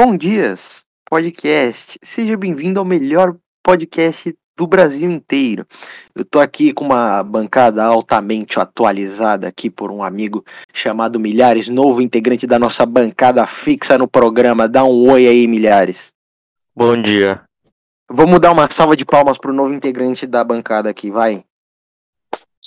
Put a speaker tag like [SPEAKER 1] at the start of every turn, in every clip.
[SPEAKER 1] Bom dias, podcast. Seja bem-vindo ao melhor podcast do Brasil inteiro. Eu tô aqui com uma bancada altamente atualizada aqui por um amigo chamado Milhares, novo integrante da nossa bancada fixa no programa. Dá um oi aí, Milhares.
[SPEAKER 2] Bom dia.
[SPEAKER 1] Vamos dar uma salva de palmas pro novo integrante da bancada aqui, vai.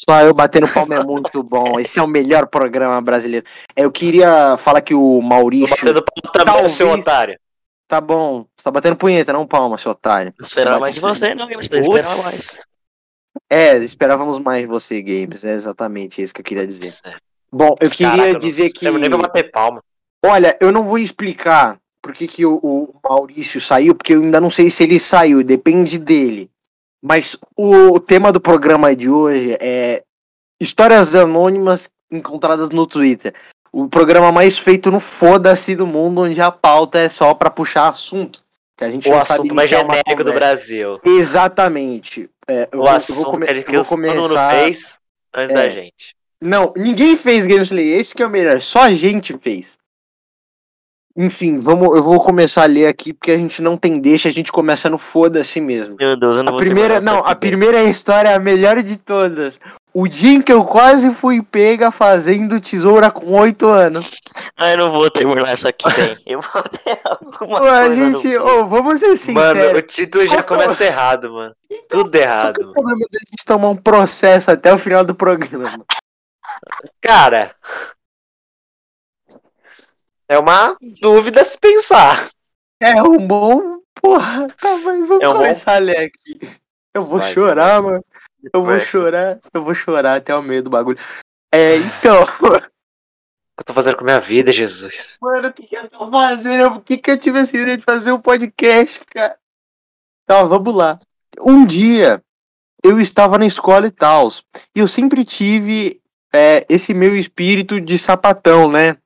[SPEAKER 1] Só eu batendo palma é muito bom. Esse é o melhor programa brasileiro. Eu queria falar que o
[SPEAKER 2] Tô
[SPEAKER 1] Maurício.
[SPEAKER 2] batendo palma também,
[SPEAKER 1] Talvez-
[SPEAKER 2] seu otário.
[SPEAKER 1] Tá bom. Você tá batendo punheta, não palma, seu otário.
[SPEAKER 3] Esperava
[SPEAKER 1] Bate
[SPEAKER 3] mais de
[SPEAKER 1] sim.
[SPEAKER 3] você, não, Games. Esperava mais.
[SPEAKER 1] É, esperávamos mais de você, Games. É exatamente isso que eu queria dizer.
[SPEAKER 3] É.
[SPEAKER 1] Bom, eu queria
[SPEAKER 2] Caraca,
[SPEAKER 1] dizer
[SPEAKER 2] não
[SPEAKER 1] que.
[SPEAKER 2] sei nem bater palma.
[SPEAKER 1] Olha, eu não vou explicar por que, que o, o Maurício saiu, porque eu ainda não sei se ele saiu, depende dele. Mas o, tema do programa de hoje é histórias anônimas encontradas no Twitter. O programa mais feito no foda-se do mundo, onde a pauta é só pra puxar assunto. Que a gente
[SPEAKER 2] O
[SPEAKER 1] não sabe
[SPEAKER 2] assunto mais genérico do. Brasil.
[SPEAKER 1] Exatamente. É, eu
[SPEAKER 2] O
[SPEAKER 1] vou-
[SPEAKER 2] assunto
[SPEAKER 1] vou
[SPEAKER 2] que, que os- todo mundo
[SPEAKER 1] começar-
[SPEAKER 2] fez antes da
[SPEAKER 1] É.
[SPEAKER 2] gente.
[SPEAKER 1] Não, ninguém fez gameplay. Esse que é o melhor. Só a gente fez. Enfim, vamos, eu vou começar a ler aqui porque a gente não tem deixa, a gente começa no foda-se mesmo.
[SPEAKER 3] Meu Deus, eu não
[SPEAKER 1] A
[SPEAKER 3] vou
[SPEAKER 1] primeira, não, a
[SPEAKER 3] bem.
[SPEAKER 1] primeira história é a melhor de todas. O dia em que eu quase fui pega fazendo tesoura com 8 anos.
[SPEAKER 3] Ah, eu não vou terminar isso aqui bem. Eu vou ter alguma
[SPEAKER 1] Pô,
[SPEAKER 3] coisa no
[SPEAKER 1] gente,
[SPEAKER 3] fim.
[SPEAKER 1] ô, vamos ser
[SPEAKER 2] Mano, o
[SPEAKER 1] sinceros.
[SPEAKER 2] título já
[SPEAKER 1] Qual é o-
[SPEAKER 2] começa errado, mano. Tudo
[SPEAKER 1] Qual que é
[SPEAKER 2] errado.
[SPEAKER 1] o problema da gente tomar um processo até o final do programa?
[SPEAKER 2] Cara. É uma dúvida a se pensar.
[SPEAKER 1] É um bom. Porra, tá, mas vamos
[SPEAKER 2] É um bom-
[SPEAKER 1] começar a ler aqui. Eu vou
[SPEAKER 2] Vai,
[SPEAKER 1] chorar, mano. Eu vou
[SPEAKER 2] Vai.
[SPEAKER 1] chorar, eu vou chorar até o meio do bagulho. É, então,
[SPEAKER 2] O eu tô fazendo com a minha vida, Jesus?
[SPEAKER 1] mano, o que, que eu tô fazendo? Por que, que eu tive essa ideia de fazer um podcast, cara? Tá, vamos lá. Um dia eu estava na escola e tal, e eu sempre tive é, esse meu espírito de sapatão, né?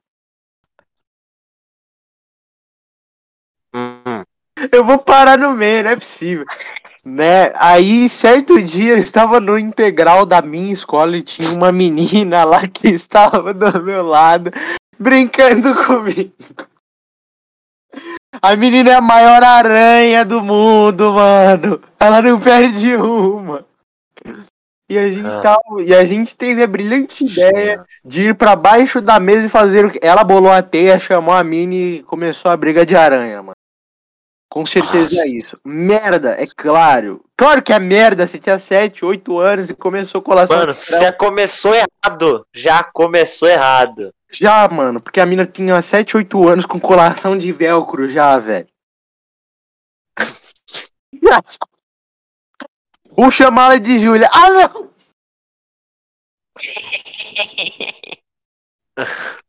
[SPEAKER 1] Eu vou parar no meio, não é possível. Né? Aí, certo dia, eu estava no integral da minha escola e tinha uma menina lá que estava do meu lado, brincando comigo. A menina é a maior aranha do mundo, mano. Ela não perde uma. E a gente,
[SPEAKER 2] Ah.
[SPEAKER 1] tava, e a gente teve a brilhante ideia de ir pra baixo da mesa e fazer o que. Ela bolou a teia, chamou a mini e começou a briga de aranha, mano. Com certeza é
[SPEAKER 2] Nossa.
[SPEAKER 1] isso. Merda, é claro. Claro que é merda. Você tinha 7, 8 anos e começou colação.
[SPEAKER 2] Mano,
[SPEAKER 1] grau.
[SPEAKER 2] já começou errado. Já começou errado.
[SPEAKER 1] Já, mano, porque a mina tinha 7, 8 anos com colação de velcro já, velho. Vou chamar ela de Júlia. Ah, não!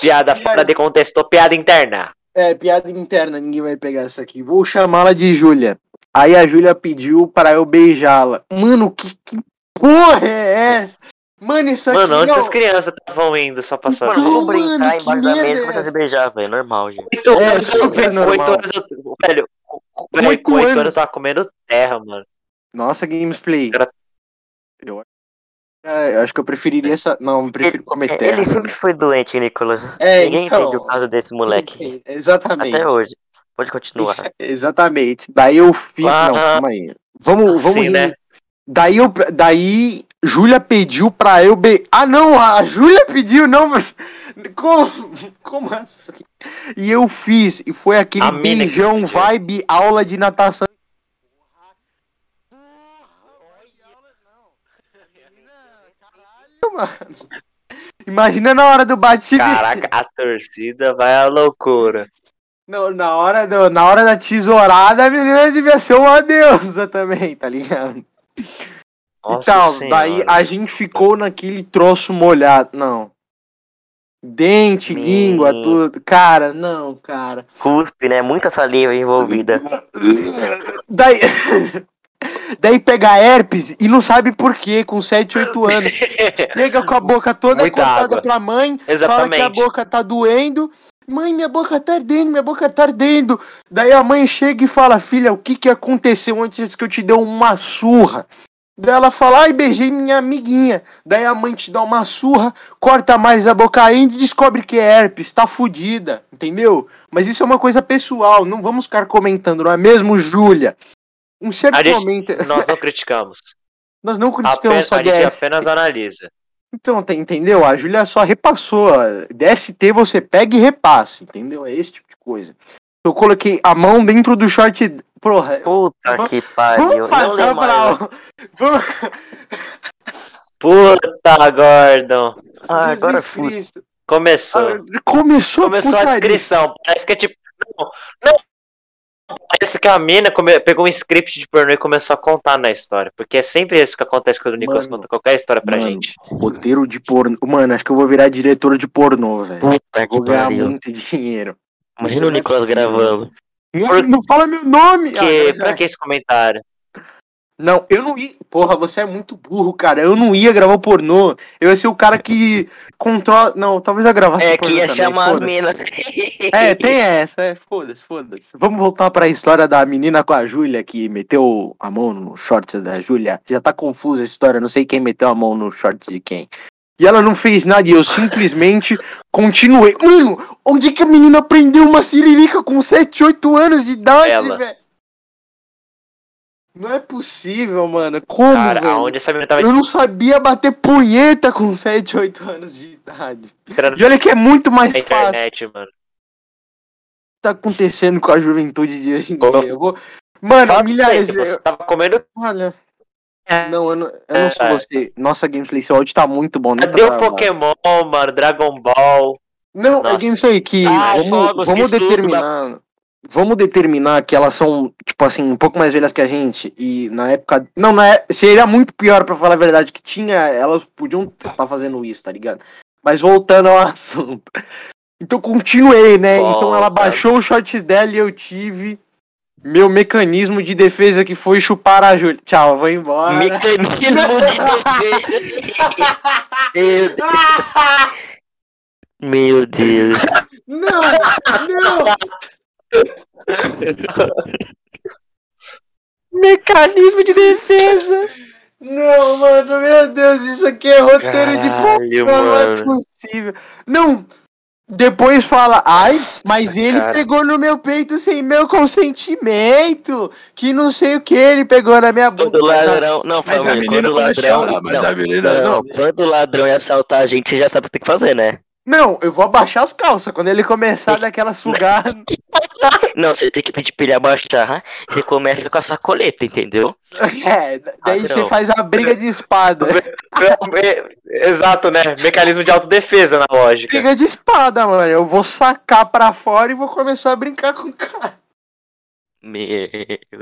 [SPEAKER 2] Piada fora de contexto, piada interna.
[SPEAKER 1] É, piada interna, ninguém vai pegar essa aqui. Vou chamá-la de Júlia. Aí a Júlia pediu para eu beijá-la. Mano, que, que porra é essa? Mano, isso aqui
[SPEAKER 2] Mano, onde essas crianças estavam indo só passando?
[SPEAKER 1] Então,
[SPEAKER 3] Vamos
[SPEAKER 1] mano,
[SPEAKER 3] brincar embaixo da mesa
[SPEAKER 1] é
[SPEAKER 3] e começar a se beijar, velho. Normal, gente.
[SPEAKER 2] Oito
[SPEAKER 1] É, super normal.
[SPEAKER 2] oito anos eu, velho, com-
[SPEAKER 1] oito anos.
[SPEAKER 2] eu tava comendo terra, mano.
[SPEAKER 1] Nossa, Gamesplay.
[SPEAKER 2] Cara-
[SPEAKER 1] Eu, é, eu acho que eu preferiria essa. Não, eu prefiro comer terra.
[SPEAKER 3] Ele sempre foi doente, Nicolas.
[SPEAKER 1] É,
[SPEAKER 3] Ninguém
[SPEAKER 1] então.
[SPEAKER 3] entende o caso desse moleque.
[SPEAKER 1] Exatamente.
[SPEAKER 3] Até hoje. Pode continuar.
[SPEAKER 1] Exatamente. Daí eu fiz.
[SPEAKER 2] Ah,
[SPEAKER 1] não, calma aí. Vamos, vamos
[SPEAKER 2] Sim, né?
[SPEAKER 1] Daí eu. Daí. Júlia pediu pra eu be... Ah, não! A Júlia pediu, não, mas. Como, como assim? E eu fiz, e foi aquele
[SPEAKER 2] A
[SPEAKER 1] beijão vibe aula de natação. Mano. Imagina na hora do bate
[SPEAKER 2] Caraca, a torcida vai à loucura.
[SPEAKER 1] Não, na hora, do, na hora da tesourada, a menina devia ser uma deusa também, tá ligado?
[SPEAKER 2] Nossa
[SPEAKER 1] então,
[SPEAKER 2] senhora.
[SPEAKER 1] daí a gente ficou naquele troço molhado. Não. Dente,
[SPEAKER 3] Hum.
[SPEAKER 1] língua, tudo. Cara, não, cara.
[SPEAKER 3] Cuspe, né? Muita saliva envolvida.
[SPEAKER 1] Daí. Daí pega herpes e não sabe por quê, com 7, 8 anos. Chega com a boca toda
[SPEAKER 2] Muita
[SPEAKER 1] cortada
[SPEAKER 2] água.
[SPEAKER 1] pra mãe, fala que a
[SPEAKER 2] Exatamente.
[SPEAKER 1] boca tá doendo. Mãe, minha boca tá ardendo, minha boca tá ardendo. Daí a mãe chega e fala: Filha, o que que aconteceu antes que eu te dei uma surra? Daí ela fala, ai, beijei minha amiguinha. Daí a mãe te dá uma surra, corta mais a boca ainda e descobre que é herpes, tá fudida, entendeu? Mas isso é uma coisa pessoal, não vamos ficar comentando, não é mesmo, Júlia? Um certo
[SPEAKER 2] A gente-
[SPEAKER 1] momento.
[SPEAKER 2] Nós não criticamos.
[SPEAKER 1] Nós não criticamos
[SPEAKER 2] Apenas,
[SPEAKER 1] só
[SPEAKER 2] a gente
[SPEAKER 1] DST.
[SPEAKER 2] apenas analisa.
[SPEAKER 1] Então, tá- entendeu? A Júlia só repassou. DST você pega e repassa, entendeu? É esse tipo de coisa. Eu coloquei a mão dentro do short. Porra,
[SPEAKER 3] Puta
[SPEAKER 1] Vamos-
[SPEAKER 3] que pariu.
[SPEAKER 1] vamos passar pra. Vamos...
[SPEAKER 2] Puta, Gordon.
[SPEAKER 3] Ah, agora.
[SPEAKER 1] Cristo.
[SPEAKER 2] Começou.
[SPEAKER 1] Ah, Começou,
[SPEAKER 2] Começou a descrição. Parece que é tipo. Não, não. Parece que a mina come- pegou um script de pornô e começou a contar na história. Porque é sempre isso que acontece quando o Nicolas
[SPEAKER 1] Mano,
[SPEAKER 2] conta qualquer história pra
[SPEAKER 1] mano,
[SPEAKER 2] gente.
[SPEAKER 1] Roteiro de pornô. Mano, acho que eu vou virar diretor de pornô, velho.
[SPEAKER 3] Puta que
[SPEAKER 1] Vou ganhar
[SPEAKER 3] pariu.
[SPEAKER 1] muito dinheiro.
[SPEAKER 3] Imagina
[SPEAKER 1] Não
[SPEAKER 3] o Nicolas gravando.
[SPEAKER 1] Não,
[SPEAKER 2] Por-
[SPEAKER 1] não fala meu nome!
[SPEAKER 2] Que,
[SPEAKER 1] Ah, já
[SPEAKER 2] pra que esse comentário?
[SPEAKER 1] Não, eu não ia. Porra, você é muito burro, cara. Eu não ia gravar pornô. Eu ia ser o cara que controla. Não, talvez eu gravasse
[SPEAKER 3] É
[SPEAKER 1] pornô
[SPEAKER 3] que ia
[SPEAKER 1] também,
[SPEAKER 3] chamar as minas.
[SPEAKER 1] É, tem essa, é, foda-se, foda-se. Vamos voltar pra história da menina com a Júlia que meteu a mão no shorts da Júlia. Já tá confusa a história, não sei quem meteu a mão no shorts de quem. E ela não fez nada e eu simplesmente continuei. Mano, onde é que a menina aprendeu uma siririca com 7, 8 anos de idade, velho? Não é possível, mano. Como,
[SPEAKER 2] Cara,
[SPEAKER 1] velho?
[SPEAKER 2] aonde essa menina tava
[SPEAKER 1] Eu não sabia bater punheta com 7, 8 anos de idade.
[SPEAKER 2] entrando
[SPEAKER 1] E olha que é muito mais
[SPEAKER 2] na
[SPEAKER 1] fácil
[SPEAKER 2] internet, mano?
[SPEAKER 1] tá acontecendo com a juventude de hoje em
[SPEAKER 2] Como?
[SPEAKER 1] dia. Eu vou... Mano,
[SPEAKER 2] Fala
[SPEAKER 1] milhares. eu-
[SPEAKER 2] Você tava comendo.
[SPEAKER 1] Olha. Não, eu não, eu não sou
[SPEAKER 2] É.
[SPEAKER 1] você. Nossa, Gameplay, seu áudio tá muito bom. Não, tá
[SPEAKER 2] Cadê o. Pokémon, mano? Dragon Ball.
[SPEAKER 1] não é
[SPEAKER 2] Nossa.
[SPEAKER 1] Gameplay que
[SPEAKER 3] Ah,
[SPEAKER 1] vamos,
[SPEAKER 3] fogos,
[SPEAKER 1] vamos
[SPEAKER 3] que susto
[SPEAKER 1] determinar. Vamos determinar que elas são, tipo assim, um pouco mais velhas que a gente. E na época. Não, na é... seria muito pior, pra falar a verdade, que tinha. Elas podiam estar fazendo isso, tá ligado? Mas voltando ao assunto. Então continuei, né? Então ela baixou os shorts dela e eu tive meu mecanismo de defesa que foi chupar a Júlia. Tchau, vou embora.
[SPEAKER 3] Mecanismo de defesa. Meu Deus. Meu Deus.
[SPEAKER 1] Não! Não!
[SPEAKER 2] Mecanismo de defesa.
[SPEAKER 1] Não, mano, meu Deus, isso aqui é roteiro de
[SPEAKER 3] Caralho,
[SPEAKER 1] pornô, não é possível. Não! Depois fala, ai, mas ele
[SPEAKER 3] cara.
[SPEAKER 1] pegou no meu peito sem meu consentimento. Que não sei o que, ele pegou na minha bunda.
[SPEAKER 3] Quando ladrão. Não,
[SPEAKER 1] mas a menina
[SPEAKER 3] quando ladrão.
[SPEAKER 1] chorar, mas
[SPEAKER 3] não,
[SPEAKER 1] a menina
[SPEAKER 3] não,
[SPEAKER 1] não.
[SPEAKER 3] quando o ladrão ia assaltar a gente, você já sabe o que tem que fazer, né?
[SPEAKER 1] Não, eu vou abaixar as calças. Quando ele começar daquela sugada.
[SPEAKER 3] Não, você tem que pedir pra ele abaixar. Você começa com a sacoleta, entendeu?
[SPEAKER 1] É, daí
[SPEAKER 3] Ah,
[SPEAKER 1] você
[SPEAKER 3] não.
[SPEAKER 1] faz a briga de espada.
[SPEAKER 2] Exato, né? Mecanismo de autodefesa na lógica.
[SPEAKER 1] Briga de espada, mano. Eu vou sacar pra fora e vou começar a brincar com o cara.
[SPEAKER 3] Meu...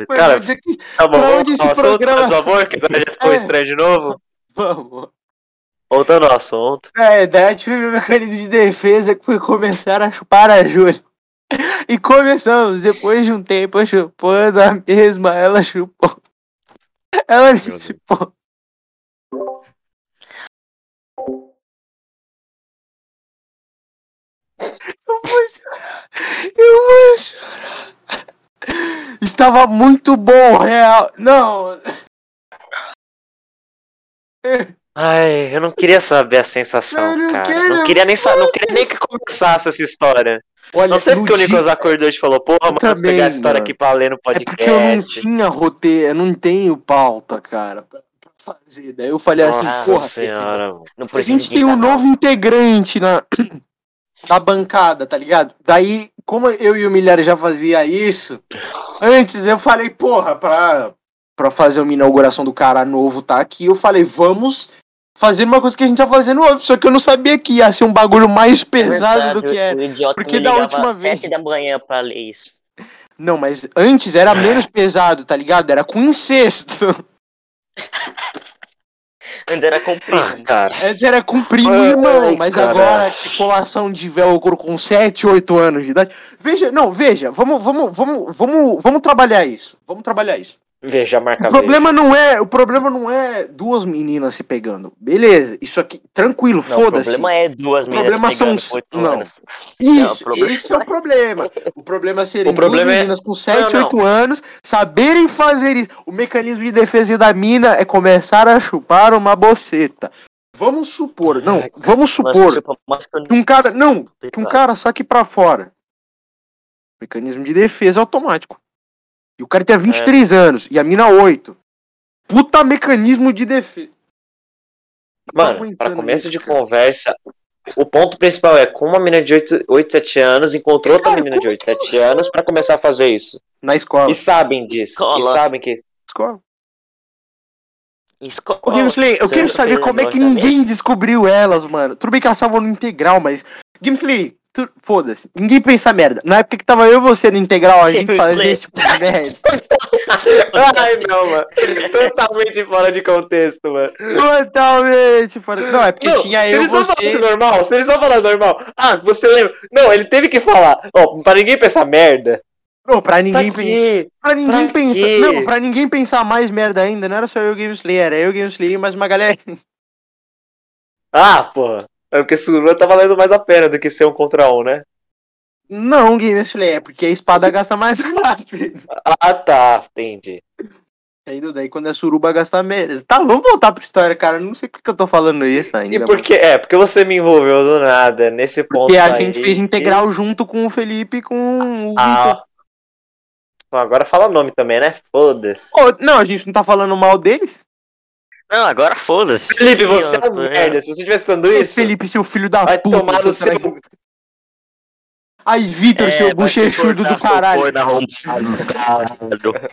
[SPEAKER 2] Cara,
[SPEAKER 1] onde é que-
[SPEAKER 2] Tá bom, vamos assunto,
[SPEAKER 1] programa-
[SPEAKER 2] por favor, que agora já ficou
[SPEAKER 1] É.
[SPEAKER 2] estranho de novo.
[SPEAKER 1] Vamos.
[SPEAKER 2] Voltando ao assunto.
[SPEAKER 1] É, daí eu tive meu mecanismo de defesa que foi começar a chupar a Júlia. E começamos, depois de um tempo eu chupando a mesma, ela chupou. Ela me chupou. Eu vou chorar. Eu vou chorar. Estava muito bom, real. Não.
[SPEAKER 2] Ai, eu não queria saber a sensação,
[SPEAKER 1] não
[SPEAKER 2] cara.
[SPEAKER 1] quero,
[SPEAKER 2] não queria nem sa- não queria nem que começasse essa história.
[SPEAKER 1] Olha,
[SPEAKER 2] Não sei porque o
[SPEAKER 1] dia-
[SPEAKER 2] Nicolas acordou e falou, porra, mano, vou
[SPEAKER 1] também,
[SPEAKER 2] pegar essa história
[SPEAKER 1] mano.
[SPEAKER 2] aqui pra ler no
[SPEAKER 1] É
[SPEAKER 2] podcast.
[SPEAKER 1] porque eu não tinha roteiro, eu não tenho pauta, cara, pra, fazer. Daí eu falei assim,
[SPEAKER 2] Nossa
[SPEAKER 1] porra,
[SPEAKER 2] senhora, mano.
[SPEAKER 3] Não
[SPEAKER 1] a gente tem um novo integrante na, na bancada, tá ligado? Daí, como eu e o Milhares já fazia isso, antes eu falei, porra, pra, pra fazer uma inauguração do cara novo tá aqui, eu falei, vamos fazer uma coisa que a gente tá fazendo hoje, só que eu não sabia que ia ser um bagulho mais pesado do que é. Porque
[SPEAKER 3] me
[SPEAKER 1] da última vez-
[SPEAKER 3] da manhã pra ler isso.
[SPEAKER 1] Não, mas antes era menos pesado, tá ligado? Era com incesto.
[SPEAKER 3] Antes era comprido.
[SPEAKER 2] Ah, cara.
[SPEAKER 1] Antes era com primo e
[SPEAKER 2] Ai,
[SPEAKER 1] irmão, mas
[SPEAKER 2] cara.
[SPEAKER 1] agora colação de velcro com 7, 8 anos de idade. Veja, não, veja, vamos, vamos, vamos, vamos, vamos trabalhar isso. Vamos trabalhar isso.
[SPEAKER 2] Marca
[SPEAKER 1] O problema não é, o problema não é duas meninas se pegando. Beleza, isso aqui, tranquilo,
[SPEAKER 3] Não, o
[SPEAKER 1] foda-se.
[SPEAKER 3] problema é duas
[SPEAKER 1] O
[SPEAKER 3] meninas
[SPEAKER 1] problema são não.
[SPEAKER 3] anos.
[SPEAKER 1] Isso,
[SPEAKER 3] Não, problema-
[SPEAKER 1] esse é o problema. O problema serem
[SPEAKER 2] O problema
[SPEAKER 1] duas
[SPEAKER 2] é-
[SPEAKER 1] meninas com 7,
[SPEAKER 2] Não, não.
[SPEAKER 1] 8 anos, saberem fazer isso. O mecanismo de defesa da mina é começar a chupar uma boceta. Vamos supor, não,
[SPEAKER 2] Ai,
[SPEAKER 1] vamos supor
[SPEAKER 3] mas que
[SPEAKER 1] um cara, não, que um cara saque pra fora. Mecanismo de defesa automático. E o cara tem 23
[SPEAKER 2] É.
[SPEAKER 1] anos e a mina 8. Puta mecanismo de defesa. Tô
[SPEAKER 2] Mano, pra começo
[SPEAKER 1] isso,
[SPEAKER 2] de
[SPEAKER 1] cara.
[SPEAKER 2] conversa, o ponto principal é como uma menina de 8, 8 7 anos encontrou outra menina de
[SPEAKER 1] como
[SPEAKER 2] 8,
[SPEAKER 1] que
[SPEAKER 2] 7 anos pra começar a fazer isso.
[SPEAKER 1] Na escola.
[SPEAKER 2] E sabem disso.
[SPEAKER 3] Escola.
[SPEAKER 2] E sabem que
[SPEAKER 1] escola.
[SPEAKER 3] Escola.
[SPEAKER 1] Ô, Gameslay, eu
[SPEAKER 3] Você
[SPEAKER 1] quero saber como é que ninguém descobriu elas, mano. Tudo bem que elas estavam no integral, mas. Gameslay, tu... foda-se. Ninguém pensa merda. Na época que tava eu e você no integral, a gente fazia esse tipo de merda.
[SPEAKER 2] Ai, não, mano. Totalmente fora de contexto, mano.
[SPEAKER 1] Totalmente fora. Não, é porque
[SPEAKER 2] Não,
[SPEAKER 1] tinha
[SPEAKER 2] se
[SPEAKER 1] eu,
[SPEAKER 2] eles não falassem
[SPEAKER 1] você.
[SPEAKER 2] normal, se eles não falassem normal. Ah, você lembra? Não, ele teve que falar. Ó, pra ninguém pensar merda.
[SPEAKER 1] Não, pra
[SPEAKER 2] Pra
[SPEAKER 1] ninguém pensar.
[SPEAKER 2] quê?
[SPEAKER 1] Pra ninguém
[SPEAKER 2] Pra
[SPEAKER 1] pensar.
[SPEAKER 2] quê?
[SPEAKER 1] Não, pra ninguém pensar mais merda ainda, não era só eu e o Gameslay, era eu e o Gameslay, mas uma galera.
[SPEAKER 2] Ah, porra. É porque Surua tá valendo mais a pena do que ser um contra um, né?
[SPEAKER 1] Não, Gameslay, é porque a espada gasta mais rápido.
[SPEAKER 2] Ah, tá. Entendi.
[SPEAKER 1] Ainda daí quando é suruba gasta menos. Tá, vamos voltar pra história, cara. Não sei porque eu tô falando isso ainda.
[SPEAKER 2] E
[SPEAKER 1] mano.
[SPEAKER 2] porque, é, porque você me envolveu do nada nesse ponto
[SPEAKER 1] Porque a
[SPEAKER 2] aí.
[SPEAKER 1] gente fez integral junto com o Felipe e com o Vitor.
[SPEAKER 2] Ah. Agora fala o nome também, né? Foda-se.
[SPEAKER 1] Ô, não, a gente não tá falando mal deles?
[SPEAKER 3] Não, agora foda-se.
[SPEAKER 2] Felipe, você é
[SPEAKER 3] Eu
[SPEAKER 2] um
[SPEAKER 3] tô-
[SPEAKER 2] merda. Se você estivesse dando
[SPEAKER 1] Ei,
[SPEAKER 2] isso.
[SPEAKER 1] Felipe, seu filho da
[SPEAKER 2] Vai
[SPEAKER 1] puta.
[SPEAKER 2] tomar no seu.
[SPEAKER 1] Aí, Vitor,
[SPEAKER 3] É,
[SPEAKER 1] seu bochechudo do caralho.
[SPEAKER 3] caralho.